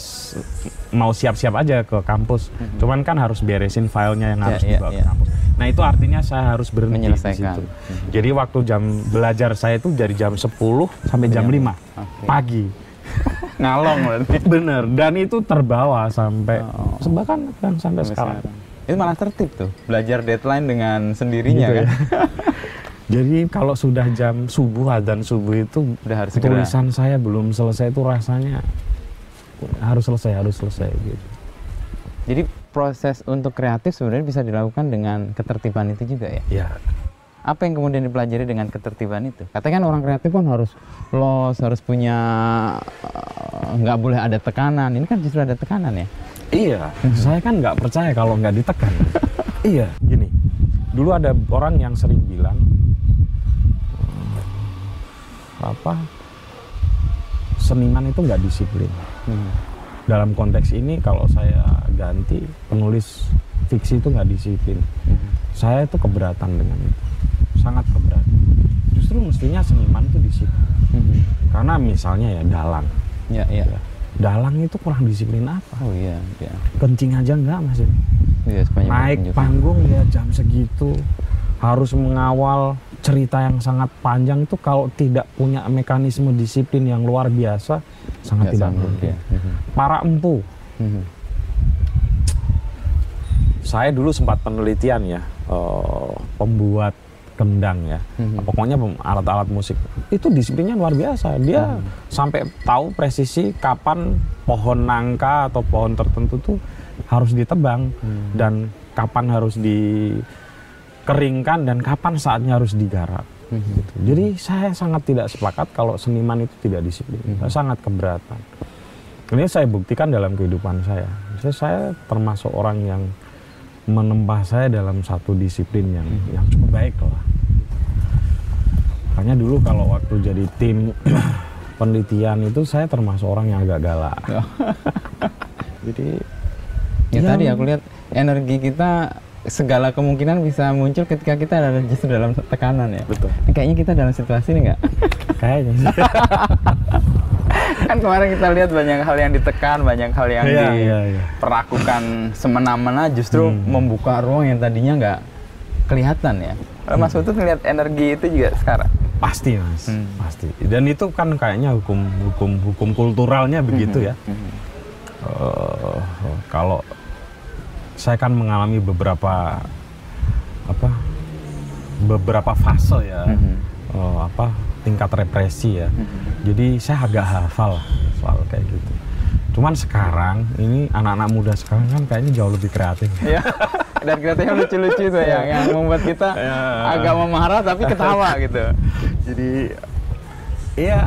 mau siap-siap aja ke kampus cuman kan harus beresin filenya yang. Ya, harus ya, dibawa ya. ke kampus nah itu artinya saya harus berhenti di situ jadi waktu jam belajar saya itu dari jam 10 sampai jam 5 Oke. pagi Ngalong berarti. bener dan itu terbawa sampai Oh. bahkan kan sampai, Sampai sekarang sekarang. Itu malah tertib tuh. Belajar deadline dengan sendirinya Gitu kan. ya. jadi kalau sudah jam subuh dan subuh itu Udah harus segera. tulisan saya belum selesai itu rasanya harus selesai harus selesai gitu Jadi proses untuk kreatif sebenarnya bisa dilakukan dengan ketertiban itu juga ya. ya Apa yang kemudian dipelajari dengan ketertiban itu? Katanya kan orang kreatif kan harus los, harus punya eh, nggak boleh ada tekanan. Ini kan justru ada tekanan ya. Iya, saya kan nggak percaya kalau nggak ditekan. iya, gini. Dulu ada orang yang sering bilang eh, apa seniman itu nggak disiplin. Hmm. Dalam konteks ini kalau saya ganti penulis fiksi itu nggak disiplin. Mhm. Saya itu keberatan dengan itu, sangat keberatan. Justru mestinya seniman itu disiplin. Mhm. Karena misalnya ya dalang, Ya, ya. dalang itu kurang disiplin apa? Oh iya, iya. Kencing aja nggak mas ini. Iya, sepanjang naik panggung ya jam segitu harus mengawal cerita yang sangat panjang itu kalau tidak punya mekanisme disiplin yang luar biasa sangat Nggak tidak sanggup ya. Mhm. Para empu, Mhm. saya dulu sempat penelitian ya eh, pembuat kendang ya. Mhm. Pokoknya alat-alat musik itu disiplinnya luar biasa. Dia Hmm. sampai tahu presisi kapan pohon nangka atau pohon tertentu tuh harus ditebang Hmm. dan kapan harus dikeringkan dan kapan saatnya harus digarap. Mhm. Gitu. Jadi saya sangat tidak sepakat kalau seniman itu tidak disiplin. Hmm. Saya sangat keberatan. Ini saya buktikan dalam kehidupan saya. Saya, saya termasuk orang yang menempa saya dalam satu disiplin yang Hmm. yang cukup baik lah. Makanya dulu kalau waktu jadi tim penelitian itu saya termasuk orang yang agak galak. Jadi Ya, Ya. tadi aku lihat energi kita segala kemungkinan bisa muncul ketika kita ada justru dalam tekanan ya. betul. Ini Kayaknya kita dalam situasi ini enggak? Kayaknya kan kemarin kita lihat banyak hal yang ditekan, banyak hal yang Iya, iya, iya. diperlakukan semena-mena justru Hmm. membuka ruang yang tadinya nggak kelihatan ya. Kalau Mas Putut ngelihat energi itu juga sekarang. Pasti mas, pasti. Dan itu kan kayaknya hukum hukum hukum kulturalnya begitu ya. Eh, kalau saya kan mengalami beberapa apa beberapa fase ya eh, apa tingkat represi ya. Jadi saya agak hafal soal kayak gitu. Cuman sekarang ini anak-anak muda sekarang kan kayaknya jauh lebih kreatif. ya dan kreatifnya lucu-lucu tuh ya yang membuat kita Ya. agak memarah tapi ketawa gitu Jadi iya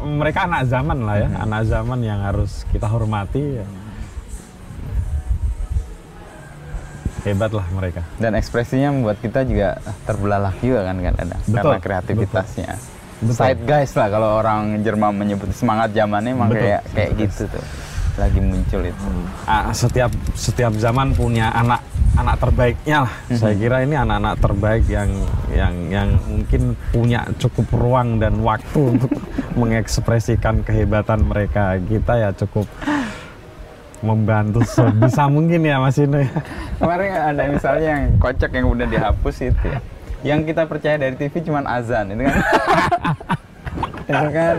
mereka anak zaman lah ya, anak zaman yang harus kita hormati. ya. Hebat lah mereka. dan ekspresinya membuat kita juga terbelalak juga kan kan ada Betul, karena kreativitasnya. Betul. side guys lah kalau orang Jerman menyebut semangat zamannya emang Betul, kayak kayak gitu tuh. Lagi muncul itu. Ah, setiap setiap zaman punya anak anak terbaiknya lah. Saya kira ini anak-anak terbaik yang yang yang mungkin punya cukup ruang dan waktu untuk mengekspresikan kehebatan mereka. Kita ya cukup membantu sebisa mungkin ya Mas Ino. ya. kemarin ada misalnya yang kocak yang udah dihapus itu ya yang kita percaya dari TV cuman azan itu kan itu kan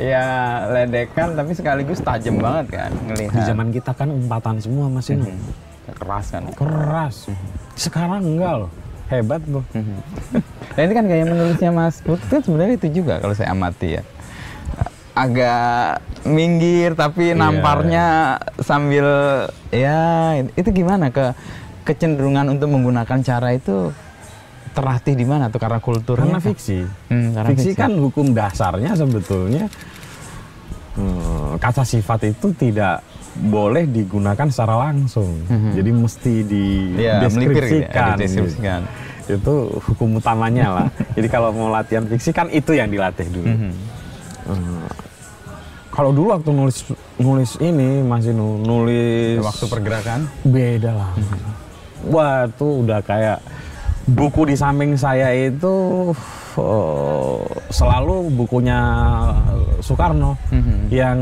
ya ledekan tapi sekaligus tajam banget kan ngelihat Di zaman kita kan umpatan semua Mas Ino. keras kan Keras. Sekarang enggak loh. Hebat loh. Dan ini kan gaya menulisnya Mas Put kan sebenarnya itu juga kalau saya amati ya. Agak minggir tapi Iya. namparnya sambil ya itu gimana ke kecenderungan untuk menggunakan cara itu terlatih di mana tuh karena kulturnya? Karena fiksi. Hmm, karena fiksi kan hukum dasarnya sebetulnya hmm, kata sifat itu tidak boleh digunakan secara langsung. Jadi mesti Iya, gitu ya, dideskripsikan. dideskripsikan. Itu hukum utamanya lah. Jadi kalau mau latihan fiksi kan itu yang dilatih dulu. Mhm. Hmm. Kalau dulu waktu nulis nulis ini masih nulis Waktu pergerakan. beda lah. Wah itu udah kayak buku di samping saya itu eh, selalu bukunya Soekarno yang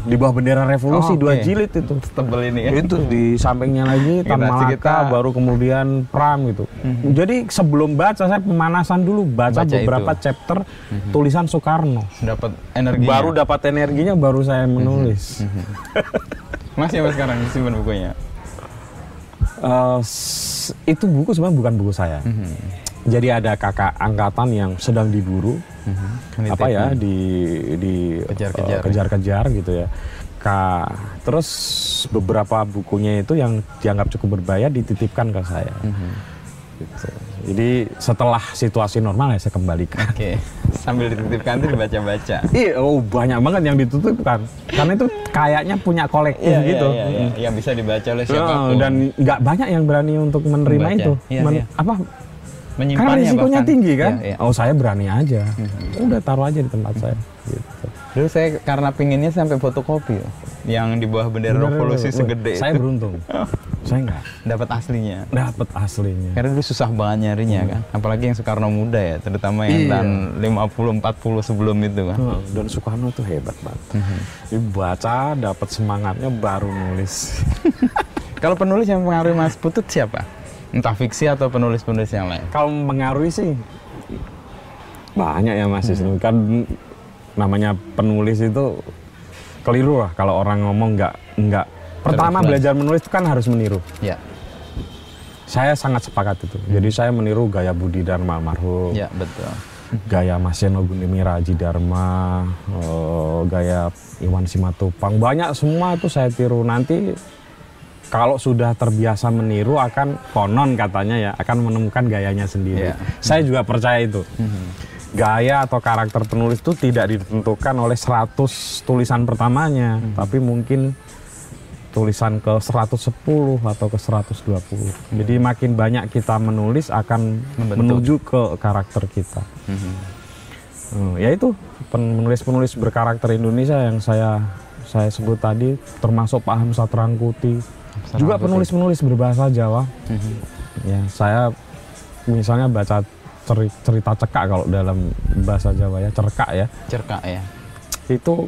di bawah bendera revolusi Oh, dua oke. jilid itu. Tebel ini ya. Itu di sampingnya lagi Tan Malaka, kita- baru kemudian Pram gitu. Jadi sebelum baca saya pemanasan dulu baca, Baca beberapa itu. chapter tulisan Soekarno. Dapat energinya. Baru dapat energinya baru saya menulis. Masih apa sekarang disimpan bukunya? S- itu buku sebenarnya bukan buku saya. Jadi ada kakak angkatan yang sedang diburu, apa ya di di Kejar-kejar. eh, kejar-kejar gitu ya. Ka, terus beberapa bukunya itu yang dianggap cukup berbahaya dititipkan ke saya. Gitu. Jadi setelah situasi normal ya saya kembalikan. Oke. Sambil dititipkan tuh dibaca-baca. Iya, oh banyak banget yang ditutupkan. Karena itu kayaknya punya kolektif gitu. Iya, iya, iya. Yang bisa dibaca oleh siapa pun. dan nggak banyak yang berani untuk menerima Membaca. itu. Iya, Men- iya. Apa? Menyimpannya Karena risikonya bahkan. tinggi kan. Iya, iya. Oh saya berani aja. Udah taruh aja di tempat saya. Gitu. Dulu saya karena pinginnya sampai fotokopi loh. yang di bawah bendera Bener, revolusi bener. segede Saya itu. beruntung. saya nggak dapat aslinya. dapat aslinya. Karena dulu susah banget nyarinya kan. Apalagi yang Soekarno muda ya, terutama yang Iya. tahun 50 40 sebelum itu kan. Heeh, Dan Soekarno tuh hebat banget. Jadi baca, dapat semangatnya baru nulis. Kalau penulis yang mempengaruhi Mas Putut siapa? Entah fiksi atau penulis-penulis yang lain. Kalau mengaruhi sih banyak ya Mas Isnu. Kan namanya penulis itu keliru lah kalau orang ngomong nggak nggak. Pertama Terus, belajar menulis itu kan harus meniru. Ya. Saya sangat sepakat itu. Jadi saya meniru gaya Budi Dharma almarhum, Ya, betul. gaya Mas Yeno Gundemira Aji Dharma, eh, gaya Iwan Simatupang. Banyak semua itu saya tiru. Nanti kalau sudah terbiasa meniru akan konon katanya ya akan menemukan gayanya sendiri. Iya. Saya juga percaya itu. Gaya atau karakter penulis itu tidak ditentukan oleh 100 tulisan pertamanya, tapi mungkin tulisan ke 110 atau ke 120. Jadi makin banyak kita menulis akan Membentuk. menuju ke karakter kita. Hmm, ya itu penulis-penulis berkarakter Indonesia yang saya saya sebut tadi termasuk Pak Hamzat Rangkuti. Juga penulis-penulis berbahasa Jawa. Ya, saya misalnya baca ceri- cerita cekak kalau dalam bahasa Jawa ya, cerkak ya. Cerkak ya. Itu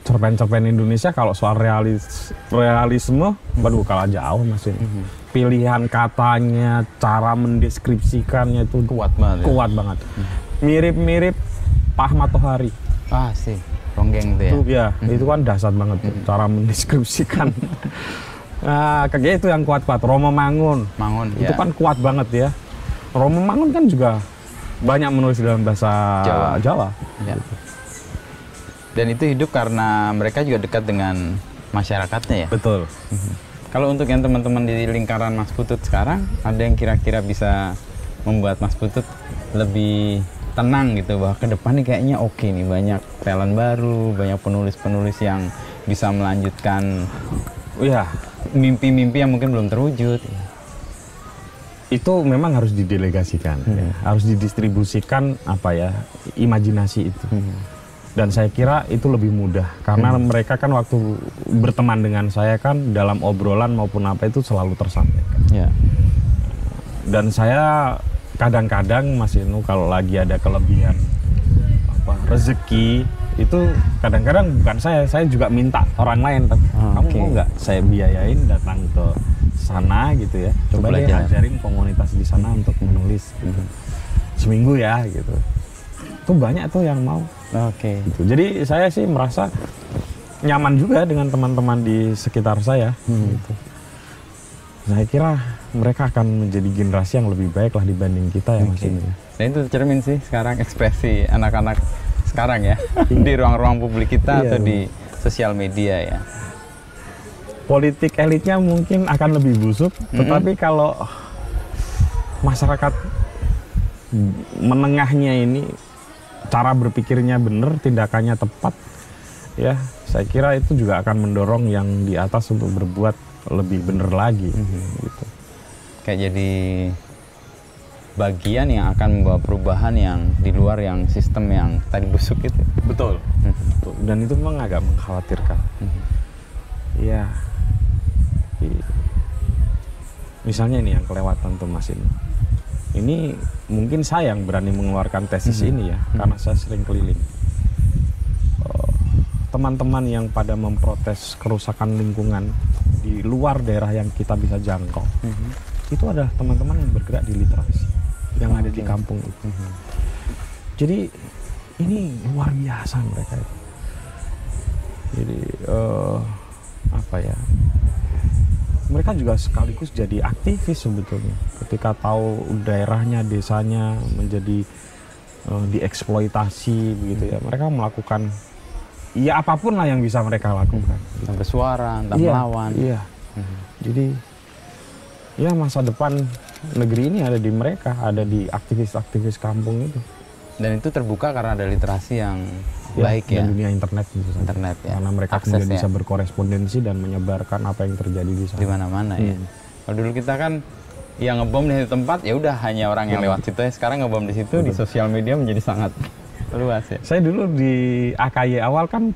cerpen-cerpen Indonesia kalau soal realis realisme, waduh kalah jauh Mas ini. Pilihan katanya, cara mendeskripsikannya itu Kuat banget. ya. kuat banget. mirip-mirip Pak Matohari. Ah sih, ronggeng tuh ya. Itu ya, itu kan dasar banget tuh, cara mendeskripsikan. nah, kayak itu yang kuat-kuat. Romo Mangun. Mangun, Itu ya. kan kuat banget ya. Romo Mangun kan juga banyak menulis dalam bahasa Jawa. Jawa. Ya. Dan itu hidup karena mereka juga dekat dengan masyarakatnya ya. Betul. Kalau untuk yang teman-teman di lingkaran Mas Putut sekarang, ada yang kira-kira bisa membuat Mas Putut lebih tenang gitu bahwa ke depan nih kayaknya oke nih banyak talent baru, banyak penulis-penulis yang bisa melanjutkan Iya, mimpi-mimpi yang mungkin belum terwujud. itu memang harus didelegasikan, ya. harus didistribusikan apa ya imajinasi itu. Dan saya kira itu lebih mudah karena mereka kan waktu berteman dengan saya kan dalam obrolan maupun apa itu selalu tersampaikan. Ya. Dan saya kadang-kadang Mas Inu kalau lagi ada kelebihan apa rezeki itu kadang-kadang bukan saya, saya juga minta orang lain. Tapi, Ah, Kamu oke. mau nggak saya biayain datang ke sana gitu ya? Coba deh belajar. ajarin komunitas di sana untuk menulis gitu. seminggu ya gitu. Itu banyak tuh yang mau. Oke. Gitu. Jadi saya sih merasa nyaman juga dengan teman-teman di sekitar saya. Gitu. Saya kira mereka akan menjadi generasi yang lebih baik lah dibanding kita ya Mas Oke. ini. Dan itu cermin sih sekarang ekspresi anak-anak sekarang ya di ruang-ruang publik kita Iya, atau di sosial media ya. Politik elitnya mungkin akan lebih busuk, tetapi kalau masyarakat menengahnya ini cara berpikirnya benar, tindakannya tepat, ya saya kira itu juga akan mendorong yang di atas untuk berbuat lebih benar lagi. Gitu. Kayak jadi bagian yang akan membawa perubahan yang di luar yang sistem yang tadi busuk itu. Betul. Betul. Dan itu memang agak mengkhawatirkan. Iya. I- Misalnya ini yang kelewatan tuh Mas ini. Ini mungkin saya yang berani mengeluarkan tesis ini ya, karena saya sering keliling. Eh, Teman-teman yang pada memprotes kerusakan lingkungan di luar daerah yang kita bisa jangkau, itu adalah teman-teman yang bergerak di literasi, yang ada di kampung itu. Jadi ini luar biasa mereka itu. Jadi eh, apa ya? Mereka juga sekaligus jadi aktivis sebetulnya. Ketika tahu daerahnya, desanya menjadi eh, dieksploitasi begitu ya, mereka melakukan ya apa pun lah yang bisa mereka lakukan. Entah bersuara, entah Iya, melawan. Iya. Jadi ya masa depan negeri ini ada di mereka, ada di aktivis-aktivis kampung itu. Dan itu terbuka karena ada literasi yang Ya, baik ya. dan dunia internet saja. Internet ya. Karena mereka Aksesnya. kemudian bisa berkorespondensi dan menyebarkan apa yang terjadi di sana. di mana-mana ya. Hmm. Kalau dulu kita kan yang ngebom di satu tempat ya udah hanya orang yang Ya. lewat situ ya. Sekarang ngebom di situ di sosial media menjadi sangat luas ya. Saya dulu di AKY awal kan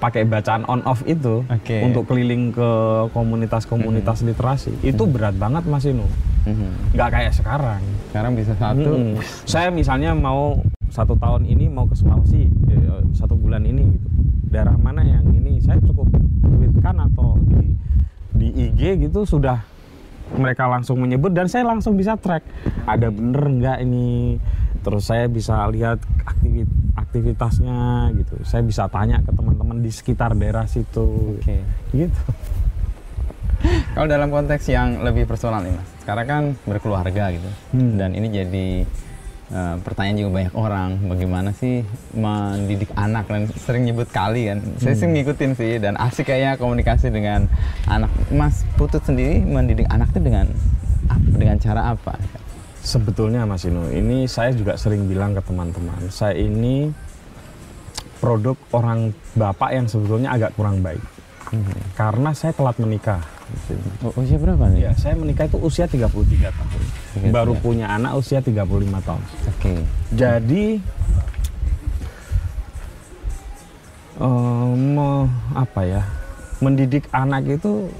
pakai bacaan on off itu Oke. untuk keliling ke komunitas-komunitas literasi. Itu berat banget Mas Inu. Mhm. Nggak kayak sekarang. Sekarang bisa satu. Mm-mm. Saya misalnya mau satu tahun ini mau ke Sulawesi eh, satu bulan ini gitu. Daerah mana yang ini saya cukup tweetkan atau di di IG gitu sudah mereka langsung menyebut dan saya langsung bisa track ada bener nggak ini terus saya bisa lihat aktivit aktivitasnya gitu saya bisa tanya ke teman-teman di sekitar daerah situ Oke. gitu Kalau dalam konteks yang lebih personal nih mas, sekarang kan berkeluarga gitu, Hmm. dan ini jadi eh, pertanyaan juga banyak orang, bagaimana sih mendidik anak dan sering nyebut kali kan, saya Hmm. sih ngikutin sih dan asik kayaknya komunikasi dengan anak. Mas Putut sendiri mendidik anak itu dengan dengan cara apa? Sebetulnya Mas Inu, ini saya juga sering bilang ke teman-teman, saya ini produk orang bapak yang sebetulnya agak kurang baik. Karena saya telat menikah. Oh, usia berapa nih? Ya, saya menikah itu usia 33 tahun. 33. Baru punya anak usia 35 tahun. Oke. Jadi eh, me- apa ya? Mendidik anak itu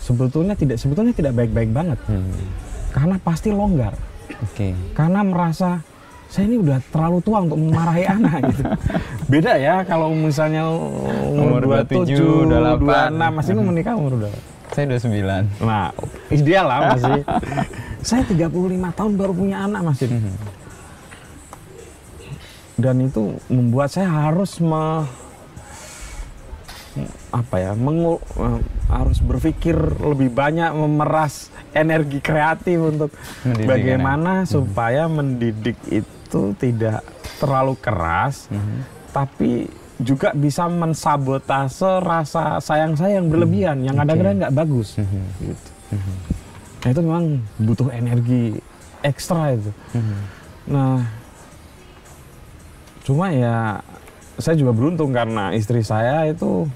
sebetulnya tidak sebetulnya tidak baik-baik banget. Hmm. Karena pasti longgar. Oke. karena merasa saya ini udah terlalu tua untuk memarahi anak gitu. Beda ya kalau misalnya umur, Umur 27, 28. 26, masih menikah umur berapa? Saya 29. Nah, ideal lah masih. saya 35 tahun baru punya anak masih. dan itu membuat saya harus me, apa ya mengu, eh, harus berpikir lebih banyak memeras energi kreatif untuk Mendidik bagaimana supaya mendidik itu tidak terlalu keras tapi juga bisa mensabotase rasa sayang saya yang berlebihan yang kadang-kadang nggak bagus. Gitu. Nah, itu memang butuh energi ekstra itu. Nah, cuma ya saya juga beruntung karena istri saya itu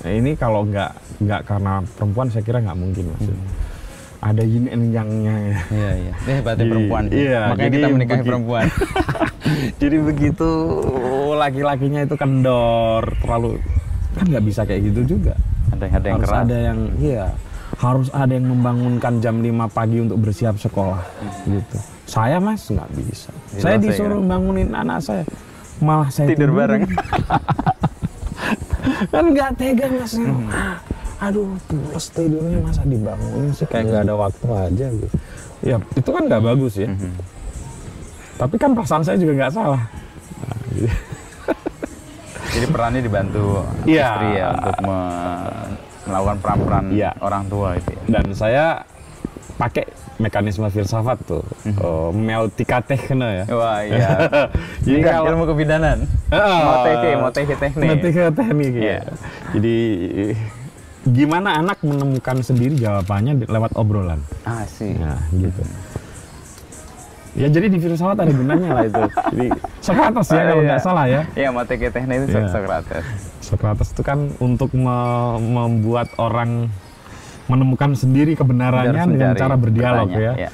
ya ini kalau nggak nggak karena perempuan saya kira nggak mungkin mas. Ada yin and yang-nya ya. Iya, iya. Dia hebatnya Iya, perempuan. iya, Makanya jadi kita menikahi begi- perempuan. Jadi begitu laki-lakinya itu kendor terlalu kan nggak bisa kayak gitu juga. ada yang ada yang harus keras. ada yang iya harus ada yang membangunkan jam 5 pagi untuk bersiap sekolah gitu. Saya mas nggak bisa. Saya disuruh bangunin anak saya malah saya Tidur bareng. kan nggak tega mas. Aduh pulas tidurnya masa dibangunin sih kayak nggak ada waktu aja gitu. Ya itu kan nggak bagus ya. Tapi kan perasaan saya juga nggak salah. Nah, gitu. Jadi perannya dibantu Iya. istri ya untuk me- melakukan peran-peran Iya. orang tua itu. ya. dan saya pakai mekanisme filsafat tuh oh, meltikatechne ya Wah iya. jadi Ini kalau ilmu kebidanan. Mau TK teknik. meltikatechnik ya. Iya. jadi gimana anak menemukan sendiri jawabannya lewat obrolan Ah sih. nah gitu ya jadi di filsafat ada gunanya lah itu jadi Socrates ya Ah, kalau iya. nggak salah ya Iya, TK teknik itu Iya. Socrates. Socrates itu kan untuk me- membuat orang menemukan sendiri kebenarannya dengan cara berdialog bertanya, ya. iya.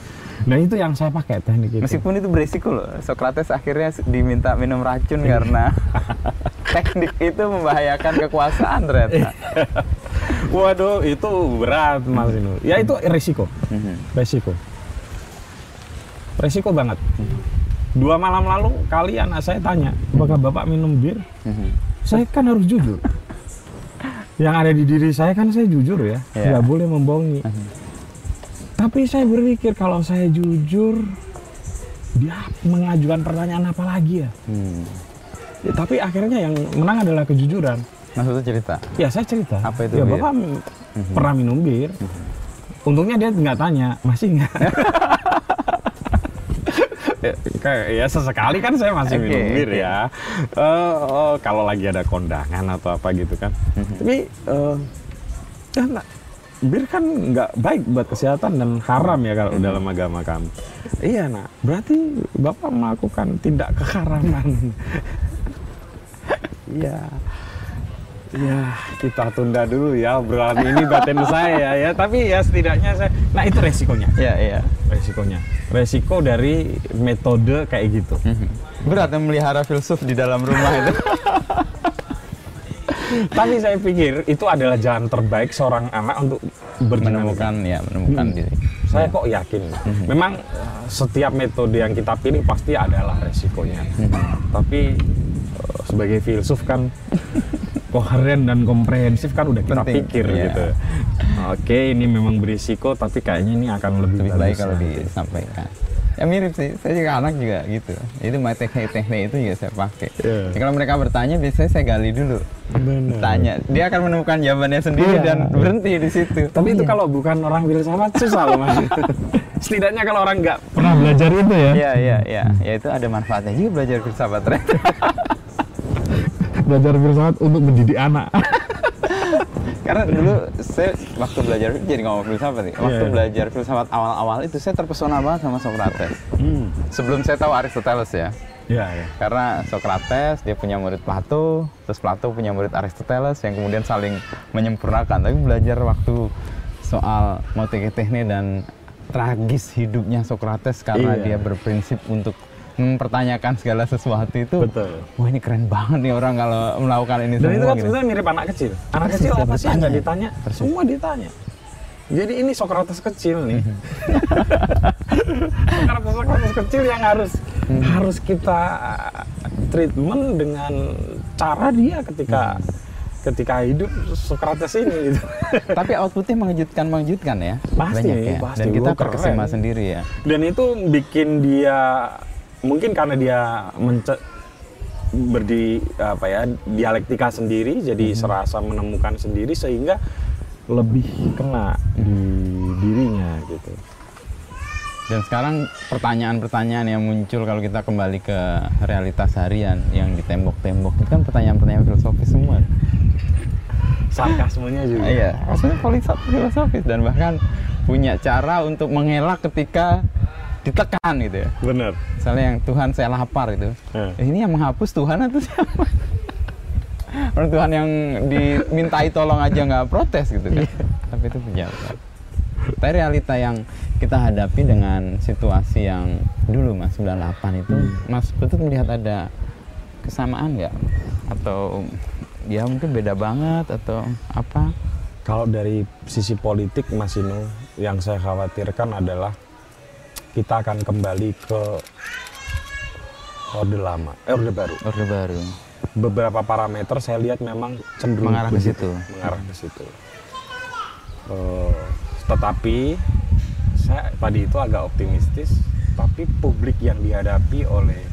Nah itu yang saya pakai teknik itu. Meskipun itu beresiko loh. Socrates akhirnya diminta minum racun karena teknik itu membahayakan kekuasaan ternyata. Waduh itu berat mas ini. Ya itu resiko, Mhm. resiko, resiko banget. Dua malam lalu kalian saya tanya, apakah bapak minum bir? Mhm. Saya kan harus jujur. Yang ada di diri saya kan saya jujur ya, nggak boleh membohongi. Tapi saya berpikir kalau saya jujur, dia mengajukan pertanyaan apa lagi ya? Hmm. Ya, tapi akhirnya yang menang adalah kejujuran. Maksudnya cerita. Ya saya cerita. Apa itu Ya bir? bapak m- pernah minum bir. Untungnya dia nggak tanya masih nggak. Ya, kayak ya sesekali kan saya masih Oke, minum bir oke. ya. Eh, oh, kalau lagi ada kondangan atau apa gitu kan. Tapi eh, ya bir kan nggak baik buat kesehatan dan haram ya kalau dalam agama kami. Iya nak, berarti bapak melakukan tindak keharaman. Iya. Ya, kita tunda dulu ya obrolan ini batin saya ya. Tapi ya setidaknya saya, nah itu resikonya, Iya, iya. resikonya. Resiko dari metode kayak gitu. Berat ya memelihara filsuf di dalam rumah itu. Tapi saya pikir itu adalah jalan terbaik seorang anak untuk berdinamika. menemukan ya, menemukan diri. Saya kok yakin. Memang eh, setiap metode yang kita pilih pasti adalah resikonya. Tapi eh, sebagai filsuf kan koheren dan komprehensif kan udah kita Penting, pikir iya. gitu. Oke, ini memang berisiko tapi kayaknya ini akan lebih, Lebih baik kalau disampaikan. Ya mirip sih, saya juga anak juga gitu. Itu my teknik-teknik itu juga saya pakai. Iya. Ya, kalau mereka bertanya, biasanya saya gali dulu. Benar. Tanya, dia akan menemukan jawabannya sendiri Iya. dan berhenti di situ. Tapi itu kalau bukan orang filsafat susah loh mas. Setidaknya kalau orang nggak pernah belajar itu ya. Iya, iya, iya. Ya itu ada manfaatnya juga belajar filsafat ternyata. Belajar filsafat untuk mendidik anak. Karena dulu saya waktu belajar jadi ngomong filsafat nih. Waktu Iya. belajar filsafat awal-awal itu saya terpesona banget sama Socrates. Hmm. Sebelum saya tahu Aristoteles ya. Ya, ya. Karena Socrates dia punya murid Plato, terus Plato punya murid Aristoteles yang kemudian saling menyempurnakan. Tapi belajar waktu soal motif teknik dan tragis hidupnya Socrates karena Iya. dia berprinsip untuk mempertanyakan segala sesuatu itu. Betul. Wah ini keren banget nih orang kalau melakukan ini Dan semua. itu kan gitu. sebenarnya mirip anak kecil. Anak kecil apa sih yang ditanya? Semua ditanya. Jadi ini Socrates kecil nih. Socrates Socrates kecil yang harus harus kita treatment dengan cara dia ketika ketika hidup Socrates ini gitu. Tapi outputnya mengejutkan mengejutkan ya. Pasti, banyak ya. pasti. Dan kita terkesima sendiri ya. Dan itu bikin dia mungkin karena dia mence- berdi apa ya dialektika sendiri jadi Hmm. serasa menemukan sendiri sehingga lebih kena di dirinya gitu. Dan sekarang pertanyaan-pertanyaan yang muncul kalau kita kembali ke realitas harian yang di tembok-tembok itu kan pertanyaan-pertanyaan filosofis semua. Sarkasmenya juga. Iya, maksudnya filosofis filosofis dan bahkan punya cara untuk mengelak ketika ditekan gitu ya. Bener. Misalnya yang Tuhan saya lapar itu. Hmm. Eh, ini yang menghapus Tuhan atau siapa? Orang Tuhan yang dimintai tolong aja nggak protes gitu kan. Tapi itu pejabat. Tapi realita yang kita hadapi dengan situasi yang dulu Mas 98 itu Mas Putut melihat ada kesamaan nggak? Atau ya mungkin beda banget atau apa? Kalau dari sisi politik Mas Inu, yang saya khawatirkan adalah kita akan kembali ke orde lama, eh orde baru. Orde baru. Beberapa parameter saya lihat memang cenderung Mengarah ke situ. mengarah ke situ. Eh, tetapi saya tadi itu agak optimistis, tapi publik yang dihadapi oleh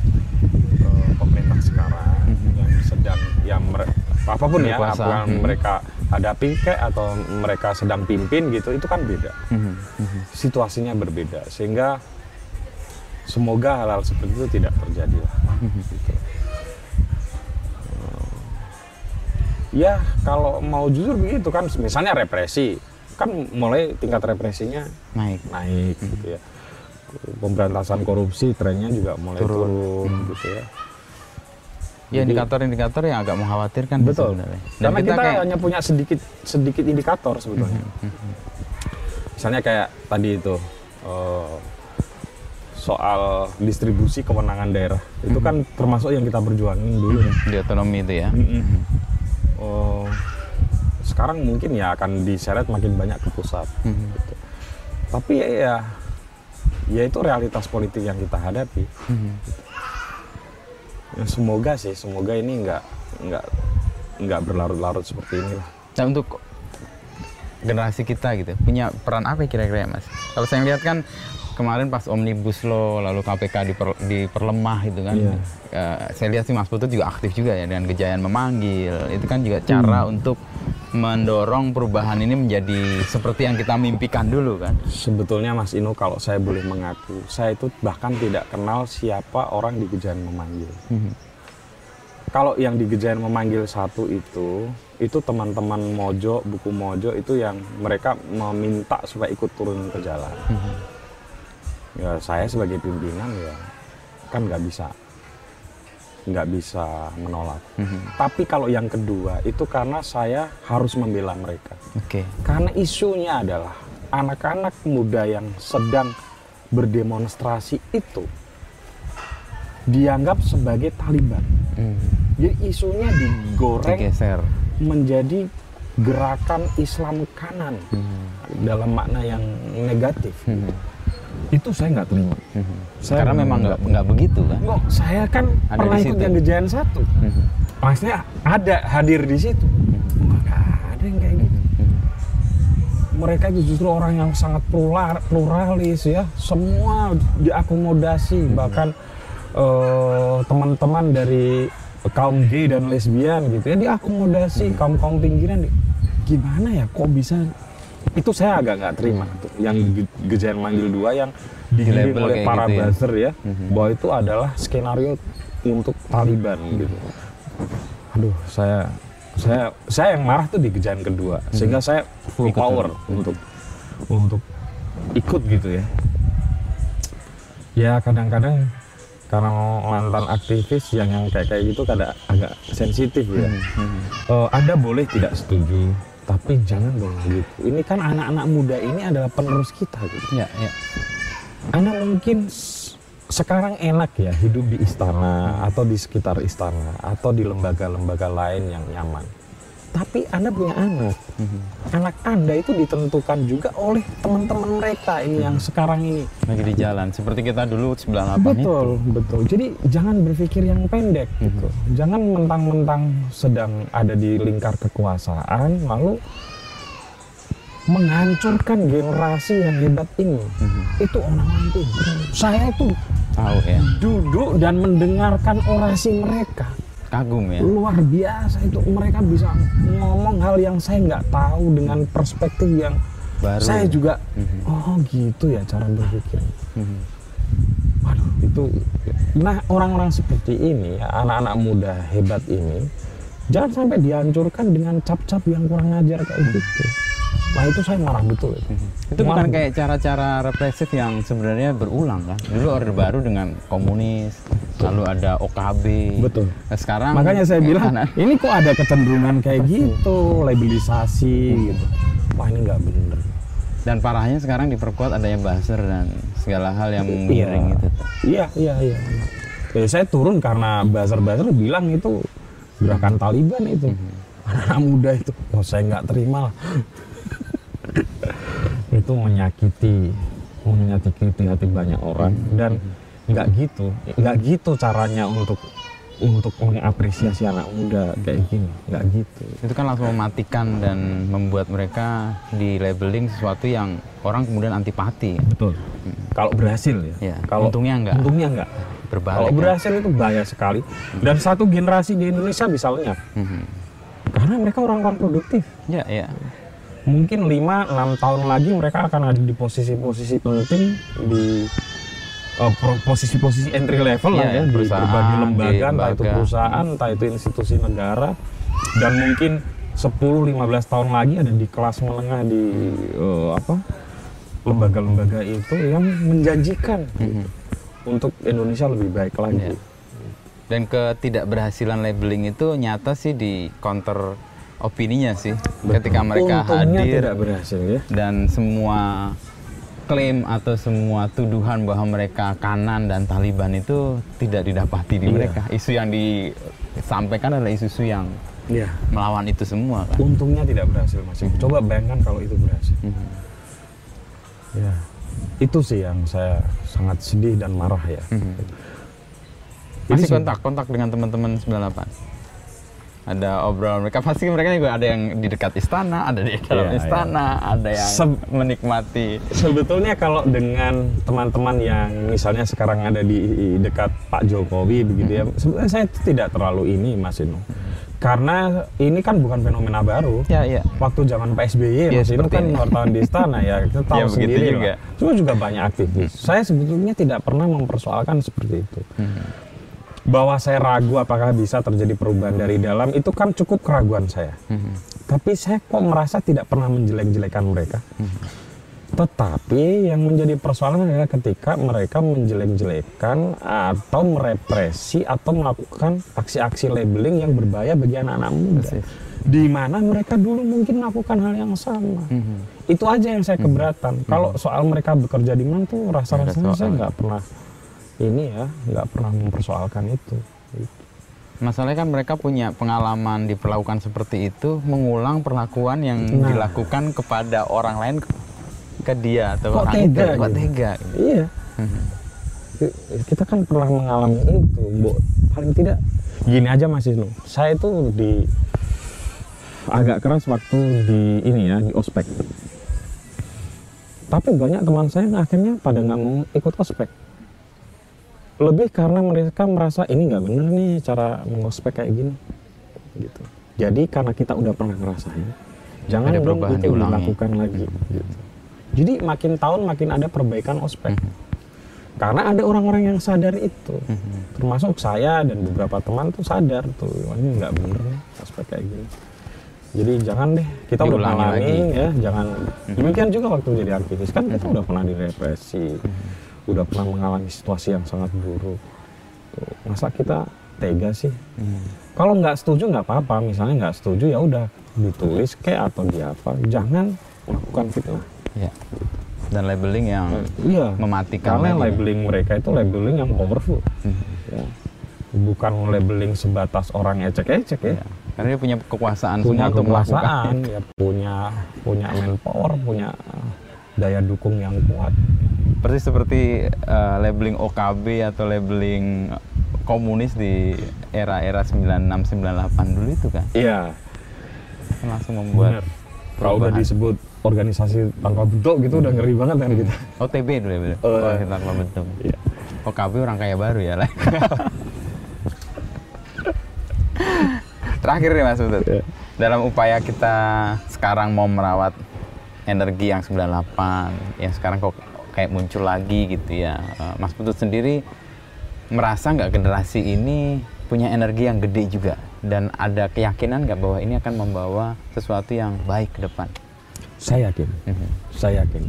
eh, pemerintah sekarang Mhm. yang sedang yang apa pun ya apa yang Mhm. mereka hadapi kek atau mereka sedang pimpin gitu itu kan beda Mhm, mhm. situasinya berbeda sehingga semoga hal-hal seperti itu tidak terjadi lah. Gitu. Eh, ya kalau mau jujur begitu kan misalnya represi kan mulai tingkat represinya Naik. naik gitu ya. Pemberantasan korupsi trennya juga mulai Turun. turun, gitu ya. Ya indikator-indikator yang agak mengkhawatirkan betul. sebenarnya. Dan karena kita, kayak- hanya punya sedikit sedikit indikator sebetulnya. Misalnya kayak tadi itu eh, soal distribusi kewenangan daerah itu kan termasuk yang kita berjuangin dulu ya di otonomi itu ya. Oh, sekarang mungkin ya akan diseret makin banyak ke pusat Mhm. gitu. tapi ya, ya ya itu realitas politik yang kita hadapi Mhm. Ya, semoga sih semoga ini nggak nggak nggak berlarut-larut seperti ini lah Nah untuk generasi kita gitu punya peran apa kira-kira ya mas? Kalau saya lihat kan kemarin pas omnibus law lalu KPK diper- diperlemah itu kan, Iya. eh, saya lihat sih Mas Putut juga aktif juga ya dengan kejayaan memanggil itu kan juga cara untuk mendorong perubahan ini menjadi seperti yang kita mimpikan dulu kan. sebetulnya Mas Ino kalau saya boleh mengaku saya itu bahkan tidak kenal siapa orang di Gejayan memanggil Mhm. kalau yang di Gejayan memanggil satu itu itu teman-teman Mojo buku Mojo itu yang mereka meminta supaya ikut turun ke jalan ya saya sebagai pimpinan ya kan nggak bisa nggak bisa menolak Mhm. tapi kalau yang kedua itu karena saya harus membela mereka Oke. karena isunya adalah anak-anak muda yang sedang berdemonstrasi itu dianggap sebagai Taliban. Mhm. Jadi isunya digoreng Digeser. menjadi gerakan Islam kanan Mhm. dalam makna yang negatif. Mhm. Itu saya nggak terima. Mhm. Saya Karena memang nggak nggak begitu kan. Kok saya kan Ada pernah ikut yang gejayan satu. Mhm. Maksudnya ada hadir di situ. Nggak ada yang kayak gitu. Mhm. mereka itu justru orang yang sangat plural, pluralis ya semua diakomodasi bahkan eh, teman-teman dari kaum gay dan lesbian gitu ya diakomodasi kaum kaum pinggiran di- gimana ya kok bisa itu saya agak nggak terima. Tuh yang ge- gejayan manggil dua yang Dilabel oleh para gitu ya. buzzer ya Mhm. bahwa itu adalah skenario untuk Taliban gitu. Aduh saya saya saya yang marah tuh di gejayan kedua. Sehingga saya full Ikut power untuk untuk ikut gitu ya. Ya kadang-kadang karena mantan aktivis yang yang kayak kayak gitu kadang agak sensitif ya. Mhm. Eh, anda boleh tidak setuju tapi jangan dong gitu ini kan anak-anak muda ini adalah penerus kita gitu Ya, ya. anda mungkin sekarang enak ya hidup di istana atau di sekitar istana atau di lembaga-lembaga lain yang nyaman. Tapi Anda punya anak. Mhm. Anak Anda itu ditentukan juga oleh teman-teman mereka ini yang sekarang ini. Lagi di jalan. Seperti kita dulu 98 Betul, betul. Jadi jangan berpikir yang pendek gitu. Jangan mentang-mentang sedang ada di lingkar kekuasaan lalu menghancurkan generasi yang hebat ini. Mhm. Itu orang itu. Saya tuh Tahu ya. duduk dan mendengarkan orasi mereka kagum ya? Luar biasa itu. Mereka bisa ngomong hal yang saya nggak tahu dengan perspektif yang Baru. saya juga oh gitu ya cara berpikir. Mhm. waduh itu nah orang-orang seperti ini ya, anak-anak muda hebat ini jangan sampai dihancurkan dengan cap-cap yang kurang ajar kayak gitu nah itu saya marah betul itu, itu bukan kayak cara-cara represif yang sebenarnya berulang kan dulu orde baru dengan komunis lalu ada OKB Betul. Nah, sekarang makanya saya bilang anak- ini kok ada kecenderungan kayak gitu labelisasi gitu wah ini nggak bener dan parahnya sekarang diperkuat adanya buzzer dan segala hal yang mengiring itu tuh. Iya, iya, iya. Ya, saya turun karena buzzer-buzzer bilang itu gerakan Taliban itu. Anak-anak muda itu. Oh, saya nggak terima lah. Itu menyakiti, menyakiti hati banyak orang dan nggak gitu, nggak gitu caranya untuk untuk mengapresiasi anak muda kayak gini, nggak gitu. itu kan langsung mematikan dan membuat mereka di labeling sesuatu yang orang kemudian antipati Betul. Kalau berhasil ya. Ya, Kalau untungnya nggak. Untungnya nggak. berbalik Kalau kan? berhasil itu bahaya sekali. Dan satu generasi di Indonesia misalnya, Mhm. karena mereka orang-orang produktif. ya ya Mungkin 5-6 tahun lagi mereka akan ada di posisi-posisi penting di eh, posisi-posisi entry level lah Iya, ya, di berbagai di lembaga, entah itu perusahaan, entah itu institusi negara, dan mungkin 10-15 tahun lagi ada di kelas menengah di eh, apa lembaga-lembaga itu yang menjanjikan Mhm. untuk Indonesia lebih baik lagi. Iya. dan ketidakberhasilan labeling itu nyata sih di counter opininya sih ketika mereka Untungnya hadir tidak berhasil ya. dan semua klaim atau semua tuduhan bahwa mereka kanan dan Taliban itu tidak didapati di Iya. mereka. Isu yang disampaikan adalah isu-isu yang Iya. melawan itu semua kan. Untungnya tidak berhasil masih. Coba bayangkan kalau itu berhasil. Mhm. Ya. Itu sih yang saya sangat sedih dan marah ya. Mhm. Ini Masih sih- kontak kontak dengan teman-teman 98. Ada obrolan mereka pasti mereka juga ada yang di dekat istana, ada di dalam Iya, istana, ada yang Seb- menikmati. Sebetulnya kalau dengan teman-teman yang misalnya sekarang ada di dekat Pak Jokowi begitu ya, sebenarnya saya tidak terlalu ini Mas Inu. Karena ini kan bukan fenomena baru. Ya, ya. Waktu zaman PSBY Iya, Mas Inu kan wartawan di istana ya, kita tahu begitu sendiri juga. lah. Cuma juga banyak aktivis. Saya sebetulnya tidak pernah mempersoalkan seperti itu. Mhm. Bahwa saya ragu apakah bisa terjadi perubahan dari dalam itu kan cukup keraguan saya. Mhm. Tapi saya kok merasa tidak pernah menjelek-jelekan mereka. Tetapi yang menjadi persoalan adalah ketika mereka menjelek-jelekan atau merepresi atau melakukan aksi-aksi labeling yang berbahaya bagi anak-anak muda. Di mana mereka dulu mungkin melakukan hal yang sama. Mhm. Itu aja yang saya keberatan. Kalau soal mereka bekerja di mana tuh rasa-rasanya saya nggak pernah ini ya, nggak pernah mempersoalkan itu. Masalahnya kan mereka punya pengalaman diperlakukan seperti itu, mengulang perlakuan yang Nah. dilakukan kepada orang lain ke- dia atau Kok orang tega itu. Kok gitu? tega? Iya. Ki- kita kan pernah mengalami itu Bo. paling tidak gini aja Mas Isnu saya itu di agak keras waktu di ini ya di ospek tapi banyak teman saya yang akhirnya pada nggak mau ikut ospek lebih karena mereka merasa ini nggak bener nih cara mengospek kayak gini gitu jadi karena kita udah pernah ngerasain jangan Ada dong itu diulangi. dilakukan lagi gitu. jadi makin tahun makin ada perbaikan ospek karena ada orang-orang yang sadar itu Mhm. termasuk saya dan beberapa teman tuh sadar tuh "Wah, ini nggak bener nih aspek kayak gini jadi jangan deh kita udah lagi. Mhm. ya jangan demikian juga waktu jadi aktivis kan kita udah pernah direpresi Mhm. Udah pernah mengalami situasi yang sangat buruk Tuh, masa kita tega sih Mhm. kalau nggak setuju nggak apa-apa misalnya nggak setuju ya udah ditulis kayak atau di apa jangan lakukan fitnah Ya. Dan labeling yang iya mematikan karena tadi. labeling mereka itu labeling yang powerful Mhm. ya. bukan labeling sebatas orang ecek-ecek ya. Ya. Karena dia punya kekuasaan Punya untuk kekuasaan, ya punya punya manpower, punya daya dukung yang kuat. Persis seperti eh, labeling OKB atau labeling komunis di era-era 96-98 dulu itu kan. Iya, langsung membuat benar. Kalau udah disebut organisasi tanpa bentuk gitu udah ngeri banget kan kita. OTB dulu ya. Oh, Oh, iya. kita tanpa bentuk. Iya. OKB orang kaya baru ya lah. Terakhir nih Mas Utut. Ya. Dalam upaya kita sekarang mau merawat energi yang 98 yang sekarang kok kayak muncul lagi gitu ya. Eh, Mas Putut sendiri merasa nggak generasi ini punya energi yang gede juga dan ada keyakinan nggak bahwa ini akan membawa sesuatu yang baik ke depan? Saya yakin, Mhm. saya yakin.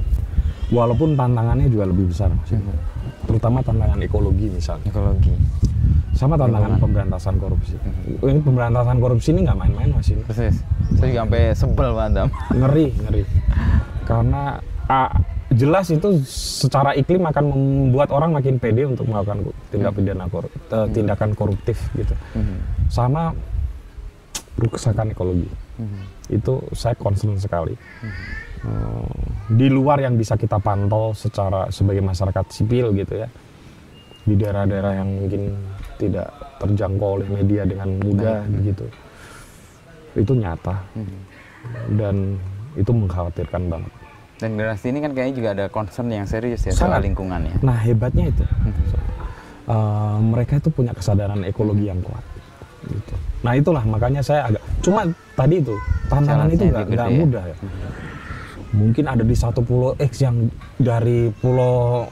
Walaupun tantangannya juga lebih besar, Mas. Mhm. terutama tantangan ekologi misalnya, Ekologi. sama tantangan pemberantasan korupsi. Mhm. Ini pemberantasan korupsi ini nggak main-main, Mas. Ini. Persis. Saya juga sampai sebel Pak Adam. Ngeri, ngeri. Karena ah, jelas itu secara iklim akan membuat orang makin pede untuk melakukan tindak pidana korup, eh, tindakan koruptif gitu. Mhm. Sama kerusakan ekologi. Mhm. itu saya concern sekali. Eh, di luar yang bisa kita pantau secara sebagai masyarakat sipil gitu ya, di daerah-daerah yang mungkin tidak terjangkau oleh media dengan mudah begitu, itu nyata dan itu mengkhawatirkan banget. Dan generasi ini kan kayaknya juga ada concern yang serius ya Sangat. soal lingkungan ya. Nah hebatnya itu, Mhm. eh, mereka itu punya kesadaran ekologi yang kuat. Gitu. Nah itulah makanya saya agak, cuma tadi itu tantangan itu Challenge-nya nggak ya. mudah ya. Mungkin ada di satu pulau X yang dari pulau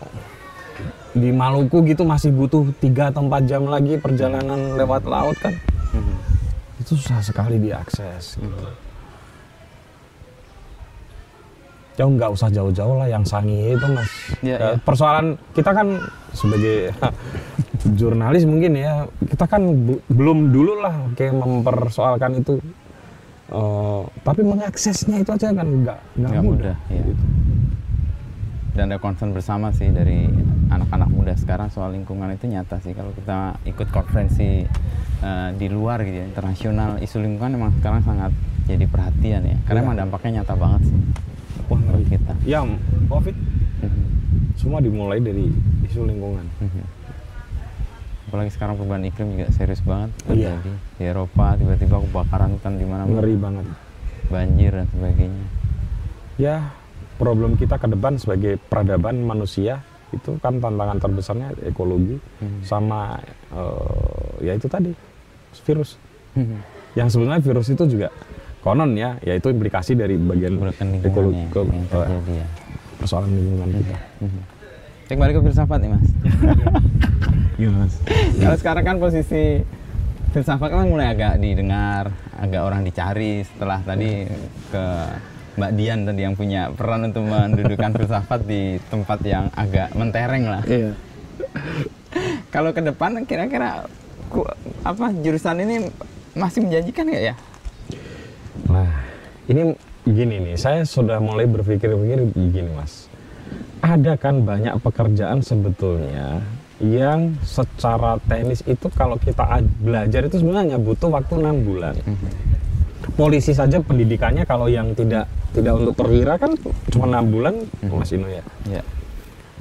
di Maluku gitu masih butuh 3 atau 4 jam lagi perjalanan lewat laut kan. Mhm. Itu susah sekali diakses gitu. Ya nggak usah jauh-jauh lah yang sangi itu mas. Eh, iya. Persoalan kita kan sebagai jurnalis mungkin ya kita kan bu- belum dulu lah kayak mempersoalkan itu. Eh, tapi mengaksesnya itu aja kan nggak mudah. mudah, iya. gitu. Dan ada concern bersama sih dari anak-anak muda sekarang soal lingkungan itu nyata sih. Kalau kita ikut konferensi eh, di luar gitu ya, internasional, isu lingkungan memang sekarang sangat jadi perhatian ya. Karena Iya. emang dampaknya nyata banget sih Wah ngeri. kita. Ya COVID Mhm. semua dimulai dari isu lingkungan. Mhm. Apalagi sekarang perubahan iklim juga serius banget Iya. terjadi di Eropa tiba-tiba kebakaran hutan di mana Ngeri banget. banjir dan sebagainya. ya problem kita ke depan sebagai peradaban manusia itu kan tantangan terbesarnya ekologi Hmm. sama eh, ya itu tadi virus Mhm. yang sebenarnya virus itu juga konon ya yaitu implikasi dari bagian ekologi ya, ya. persoalan lingkungan kita Mhm. Saya kembali ke filsafat nih mas. Iya mas Kalau sekarang kan posisi filsafat kan mulai agak didengar, agak orang dicari setelah tadi ke Mbak Dian tadi yang punya peran untuk mendudukan filsafat di tempat yang agak mentereng lah. iya Kalau ke depan kira-kira apa jurusan ini masih menjanjikan nggak ya? Ini gini nih saya sudah mulai berpikir-pikir begini mas ada kan banyak pekerjaan sebetulnya yang secara teknis itu kalau kita belajar itu sebenarnya butuh waktu enam bulan. Polisi saja pendidikannya kalau yang tidak tidak untuk perwira kan cuma enam bulan, Mas Ino ya. Ya.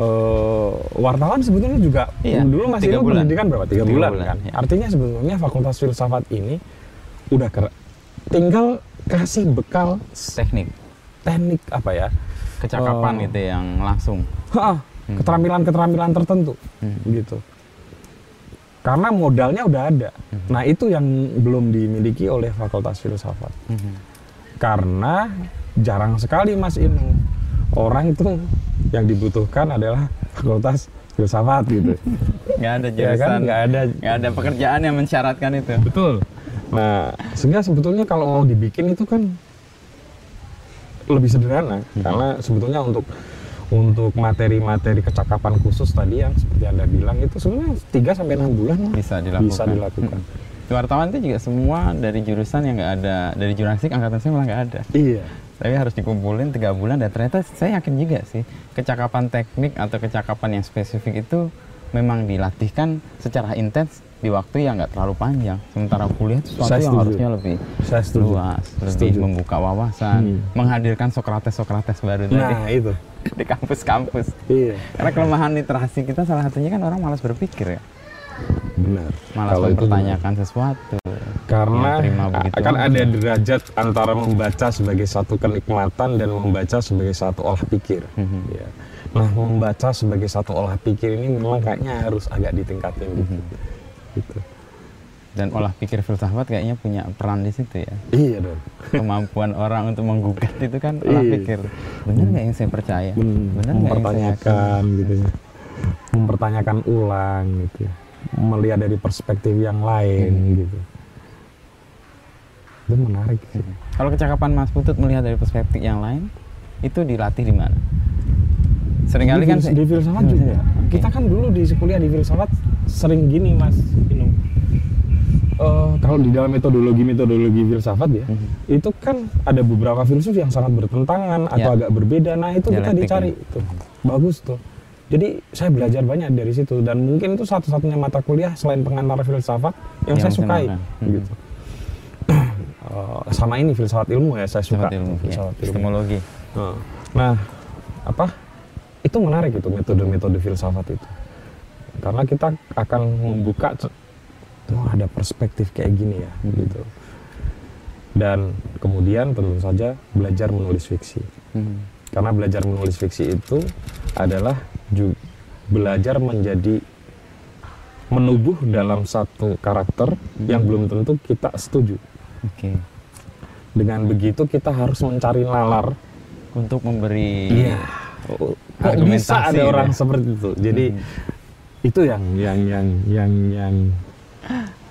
Eh, wartawan sebetulnya juga Iya, dulu Mas tiga Ino bulan. pendidikan berapa? Tiga, Tiga bulan, bulan, kan. ya. Artinya sebetulnya Fakultas Filsafat ini udah. Tinggal kasih bekal Teknik, teknik apa ya? kecakapan Oh. gitu yang langsung. Ha, keterampilan-keterampilan tertentu Hmm. gitu. Karena modalnya udah ada. Nah, itu yang belum dimiliki oleh Fakultas Filsafat. Mhm. Karena jarang sekali Mas Inu orang itu yang dibutuhkan adalah Fakultas Filsafat gitu. Nggak ada ya jurusan, kan nggak ada nggak ada pekerjaan yang mensyaratkan itu. betul. Nah, sehingga sebetulnya kalau mau dibikin itu kan lebih sederhana karena sebetulnya untuk untuk materi-materi kecakapan khusus tadi yang seperti Anda bilang itu sebenarnya 3 sampai 6 bulan bisa dilakukan. Bisa dilakukan. Hmm. Wartawan itu juga semua dari jurusan yang nggak ada dari jurnalistik angkatan saya malah nggak ada. Iya. Tapi harus dikumpulin tiga bulan dan ternyata saya yakin juga sih kecakapan teknik atau kecakapan yang spesifik itu memang dilatihkan secara intens di waktu yang nggak terlalu panjang. Sementara kuliah itu sesuatu yang harusnya lebih Saya setuju. luas, lebih Setuju. membuka wawasan, Hmm. menghadirkan Sokrates-Sokrates baru tadi Nah, itu. di kampus-kampus. Iya. Karena kelemahan literasi kita salah satunya kan orang malas berpikir ya, Benar. malas Kalau mempertanyakan sesuatu. Karena akan ada derajat antara membaca sebagai satu kenikmatan dan membaca sebagai satu olah pikir. Mhm. Ya. Nah, membaca sebagai satu olah pikir ini memang kayaknya harus agak ditingkatin gitu. Mhm. Gitu. Dan olah pikir filsafat kayaknya punya peran di situ ya. Iya dong. Kemampuan orang untuk menggugat itu kan olah Iya. pikir. Benar nggak yang saya percaya? Hmm, Benar nggak yang saya mempertanyakan gitu ya. Mempertanyakan ulang gitu ya. Melihat dari perspektif yang lain Hmm. gitu. Itu menarik sih. Kalau kecakapan Mas Putut melihat dari perspektif yang lain, itu dilatih di mana? Seringkali di, kan di filsafat Hmm, juga. oke. Kita kan dulu di kuliah di filsafat sering gini Mas Inung. Eh, kalau di dalam metodologi metodologi filsafat ya, Mhm. itu kan ada beberapa filsuf yang sangat bertentangan atau Ya. agak berbeda. Nah itu kita Dialektik dicari ya. itu bagus tuh. Jadi saya belajar banyak dari situ dan mungkin itu satu-satunya mata kuliah selain pengantar filsafat yang, Yang saya sukai. Gitu. Eh, sama ini filsafat ilmu ya saya suka Filsafat ilmu, ya. filsafat ilmu. epistemologi. Nah, Nah, apa? Itu menarik itu metode-metode filsafat itu. Karena kita akan membuka oh, ada perspektif kayak gini ya, Hmm. gitu. Dan kemudian tentu saja belajar menulis fiksi. Hmm. Karena belajar menulis fiksi itu adalah ju- belajar menjadi menubuh dalam satu karakter yang belum tentu kita setuju. Oke. Dengan begitu kita harus mencari nalar Untuk memberi Iya. Kok bisa ada gitu orang ya? seperti itu. Jadi itu yang yang yang yang yang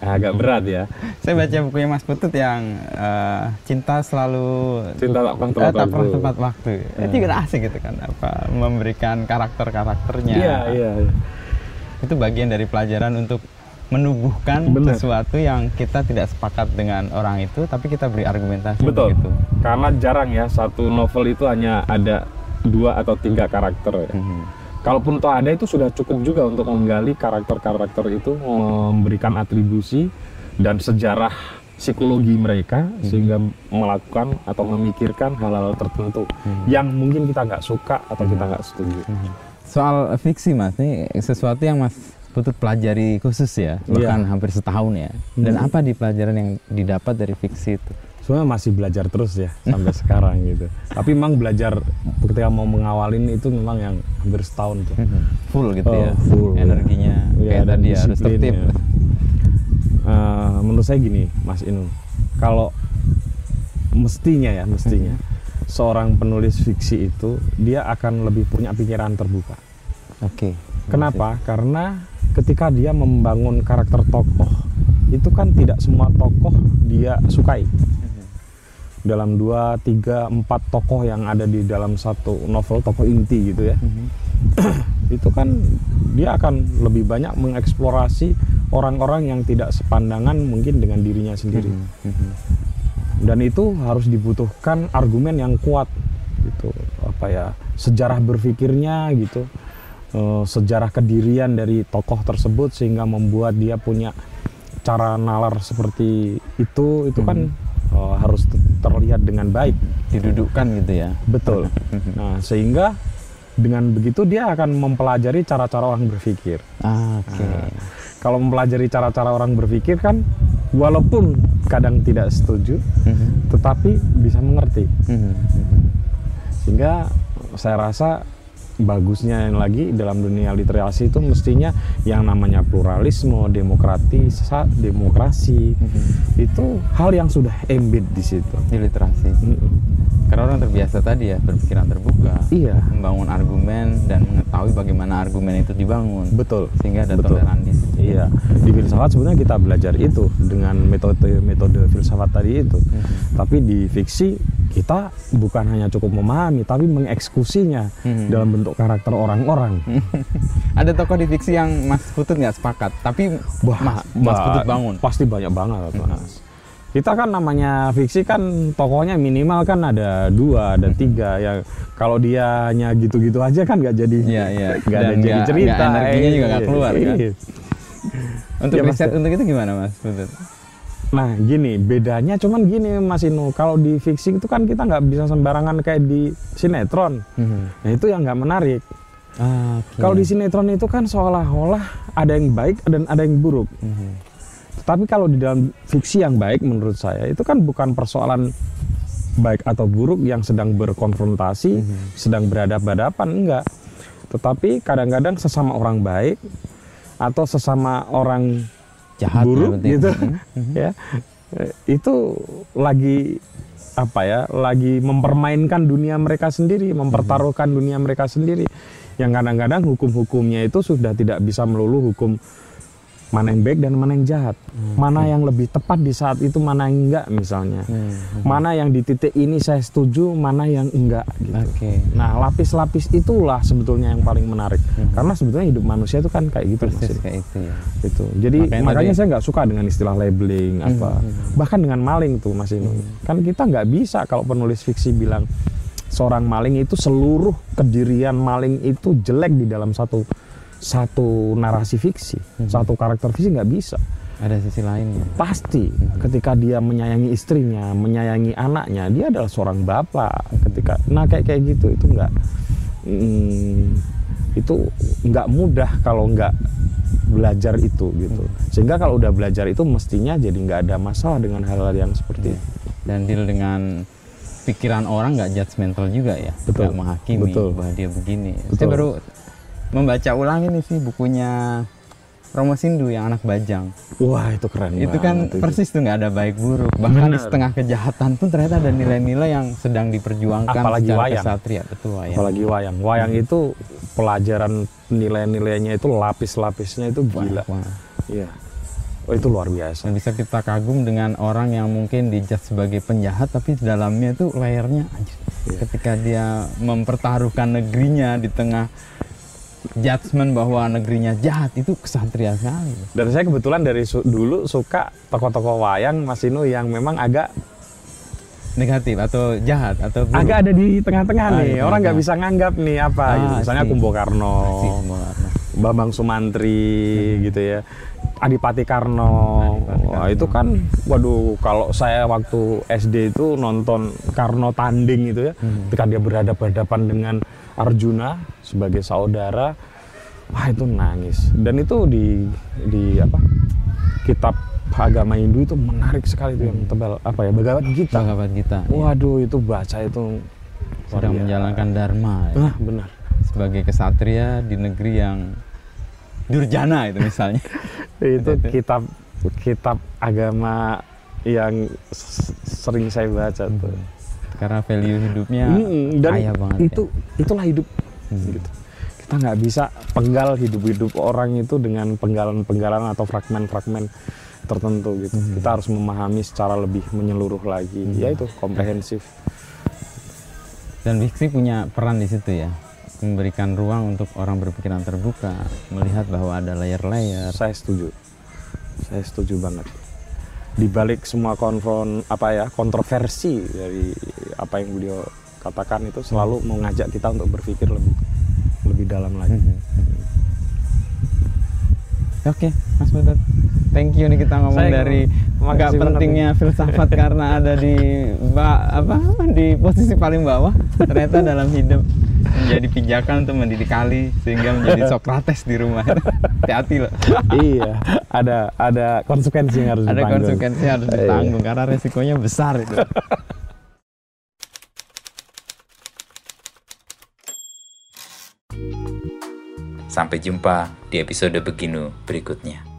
agak berat ya. Saya baca bukunya Mas Putut yang eh, cinta selalu Cinta tak pernah eh, tepat tak pernah waktu. tepat waktu. Itu juga asik gitu kan apa memberikan karakter-karakternya. Iya iya. iya. Itu bagian dari pelajaran untuk menubuhkan Benar. sesuatu yang kita tidak sepakat dengan orang itu tapi kita beri argumentasi Betul. begitu. Karena jarang ya satu novel itu hanya ada dua atau tiga karakter ya. Mhm. Kalaupun toh ada itu sudah cukup juga untuk menggali karakter-karakter itu, memberikan atribusi dan sejarah psikologi mereka sehingga melakukan atau memikirkan hal-hal tertentu yang mungkin kita nggak suka atau kita nggak setuju. Soal fiksi Mas, ini sesuatu yang Mas Putut pelajari khusus ya, bahkan hampir setahun ya. Dan Hmm. apa di pelajaran yang didapat dari fiksi itu? Sebenarnya masih belajar terus ya sampai sekarang gitu. Tapi memang belajar ketika mau mengawalin itu memang yang hampir setahun tuh. Full gitu Oh, ya, full, ya. energinya Iya, kayak dan tadi ya, harus tertib. ya. Eh, menurut saya gini, Mas Inu, kalau mestinya ya, mestinya seorang penulis fiksi itu dia akan lebih punya pikiran terbuka. Oke. Kenapa? Karena ketika dia membangun karakter tokoh, itu kan tidak semua tokoh dia sukai. Dalam dua, tiga, empat tokoh yang ada di dalam satu novel tokoh inti gitu ya, Mhm. itu kan dia akan lebih banyak mengeksplorasi orang-orang yang tidak sepandangan mungkin dengan dirinya sendiri. Mhm. Dan itu harus dibutuhkan argumen yang kuat gitu, apa ya sejarah berpikirnya gitu, eh, sejarah kedirian dari tokoh tersebut sehingga membuat dia punya cara nalar seperti itu, itu kan eh, harus te- terlihat dengan baik. Didudukkan gitu ya. Betul. Nah, sehingga dengan begitu dia akan mempelajari cara-cara orang berpikir. Ah, Oke. Kalau mempelajari cara-cara orang berpikir kan walaupun kadang tidak setuju, Mhm. tetapi bisa mengerti. Mhm. Sehingga saya rasa bagusnya yang lagi dalam dunia literasi itu mestinya yang namanya pluralisme, demokratis, demokrasi itu hal yang sudah embed di situ. Di literasi. Mm-mm. Karena orang terbiasa tadi ya berpikiran terbuka, Iya, membangun argumen dan mengetahui bagaimana argumen itu dibangun. betul. Sehingga ada Betul. toleransi. Iya, di filsafat sebenarnya kita belajar itu dengan metode-metode filsafat tadi itu. Tapi di fiksi kita bukan hanya cukup memahami, tapi mengeksekusinya Mhm. dalam bentuk karakter orang-orang. Ada tokoh di fiksi yang Mas Putut nggak sepakat, tapi Mas, Mas ba- Putut bangun. Pasti banyak banget, Mas. Kita kan namanya fiksi kan tokohnya minimal kan ada dua, ada tiga. Ya kalau dia hanya gitu-gitu aja kan nggak jadi, Iya, iya. nggak ada Dan jadi nggak- cerita. nggak energinya juga nggak Iya, keluar, kan? iya. Untuk Ya, riset pasti. untuk itu gimana Mas Putut? Nah gini, bedanya cuman gini Mas Inu, kalau di fiksi itu kan kita nggak bisa sembarangan kayak di sinetron. Nah itu yang nggak menarik. Ah, Kalau di sinetron itu kan seolah-olah ada yang baik dan ada yang buruk. Tapi kalau di dalam fiksi yang baik menurut saya itu kan bukan persoalan baik atau buruk yang sedang berkonfrontasi, sedang berhadapan-hadapan enggak. Tetapi kadang-kadang sesama orang baik atau sesama orang Jahat buruk berarti. gitu Mhm. ya itu lagi apa ya lagi mempermainkan dunia mereka sendiri mempertaruhkan dunia mereka sendiri yang kadang-kadang hukum-hukumnya itu sudah tidak bisa melulu hukum mana yang baik dan mana yang jahat mana yang lebih tepat di saat itu mana yang enggak misalnya Hmm. mana yang di titik ini saya setuju mana yang enggak gitu Oke. nah lapis-lapis itulah sebetulnya yang paling menarik karena sebetulnya hidup manusia itu kan kayak gitu. Persis kayak itu ya. gitu. Jadi Makanya makanya, tadi- saya nggak suka dengan istilah labeling apa, bahkan dengan maling tuh Mas Inu. Kan kita nggak bisa kalau penulis fiksi bilang seorang maling itu seluruh kedirian maling itu jelek di dalam satu satu narasi fiksi, satu karakter fiksi nggak bisa. Ada sisi lainnya. Pasti ketika dia menyayangi istrinya, menyayangi anaknya, dia adalah seorang bapak. Ketika, nah kayak kayak gitu itu nggak, hmm, itu nggak mudah kalau nggak belajar itu gitu. Sehingga kalau udah belajar itu mestinya jadi nggak ada masalah dengan hal-hal yang seperti itu. Dan deal dengan pikiran orang nggak judgmental juga ya. Betul. Nggak menghakimi Betul. bahwa dia begini. Saya Betul. baru membaca ulang ini sih bukunya Romo Sindu yang anak bajang. Wah itu keren. itu kan itu. persis tuh nggak ada baik buruk. Bahkan di Benar. setengah kejahatan pun ternyata ada nilai-nilai yang sedang diperjuangkan Apalagi secara wayang. kesatria. Betul wayang. Apalagi wayang. Wayang itu pelajaran nilai-nilainya itu lapis-lapisnya itu gila. Iya. Oh itu luar biasa. Dan bisa kita kagum dengan orang yang mungkin dijudge sebagai penjahat tapi di dalamnya tuh layernya anjir. Iya. Ketika dia mempertaruhkan negerinya di tengah judgement bahwa negerinya jahat itu kesatria sekali. Dan saya kebetulan dari su- dulu suka tokoh-tokoh wayang Mas Inu yang memang agak Negatif atau jahat atau buruk. agak ada di tengah-tengah Ah, nih. di Orang nggak bisa nganggap nih apa Ah, gitu. Misalnya Sih, Mbak. Bambang Sumantri gitu ya. Adipati Karno. Adipati Wah, Karno. itu kan waduh kalau saya waktu SD itu nonton Karno tanding itu ya. Hmm. Ketika dia berhadapan dengan Arjuna sebagai saudara, wah itu nangis. Dan itu di di apa? Kitab agama Hindu itu menarik sekali itu yang tebal apa ya Bhagavad Gita. Sahabat kita ya, Waduh itu baca itu sedang biasa. menjalankan dharma ya. Ah, benar. sebagai kesatria di negeri yang durjana itu misalnya. itu kitab kitab agama yang sering saya baca tuh. Karena value hidupnya Mm, dan kaya banget. itu ya. itulah hidup Hmm. gitu. Kita nggak bisa penggal hidup-hidup orang itu dengan penggalan-penggalan atau fragmen-fragmen tertentu gitu. Hmm. Kita harus memahami secara lebih menyeluruh lagi. Ya itu komprehensif. Dan fiksi punya peran di situ ya. Memberikan ruang untuk orang berpikiran terbuka, melihat bahwa ada layer-layer. Saya setuju. Saya setuju banget. Di balik semua konfront apa ya kontroversi dari apa yang beliau katakan itu selalu mengajak kita untuk berpikir lebih lebih dalam lagi. Oke, Mas Putut. Thank you nih kita ngomong Saya dari banget pentingnya filsafat karena ada di ba, apa di posisi paling bawah. Ternyata dalam hidup menjadi pijakan untuk mendidik kali sehingga menjadi Sokrates di rumah. Hati-hati loh. iya, ada ada konsekuensi yang harus Ada ditanggung. konsekuensi yang harus Iya. ditanggung karena resikonya besar itu. Sampai jumpa di episode Beginu berikutnya.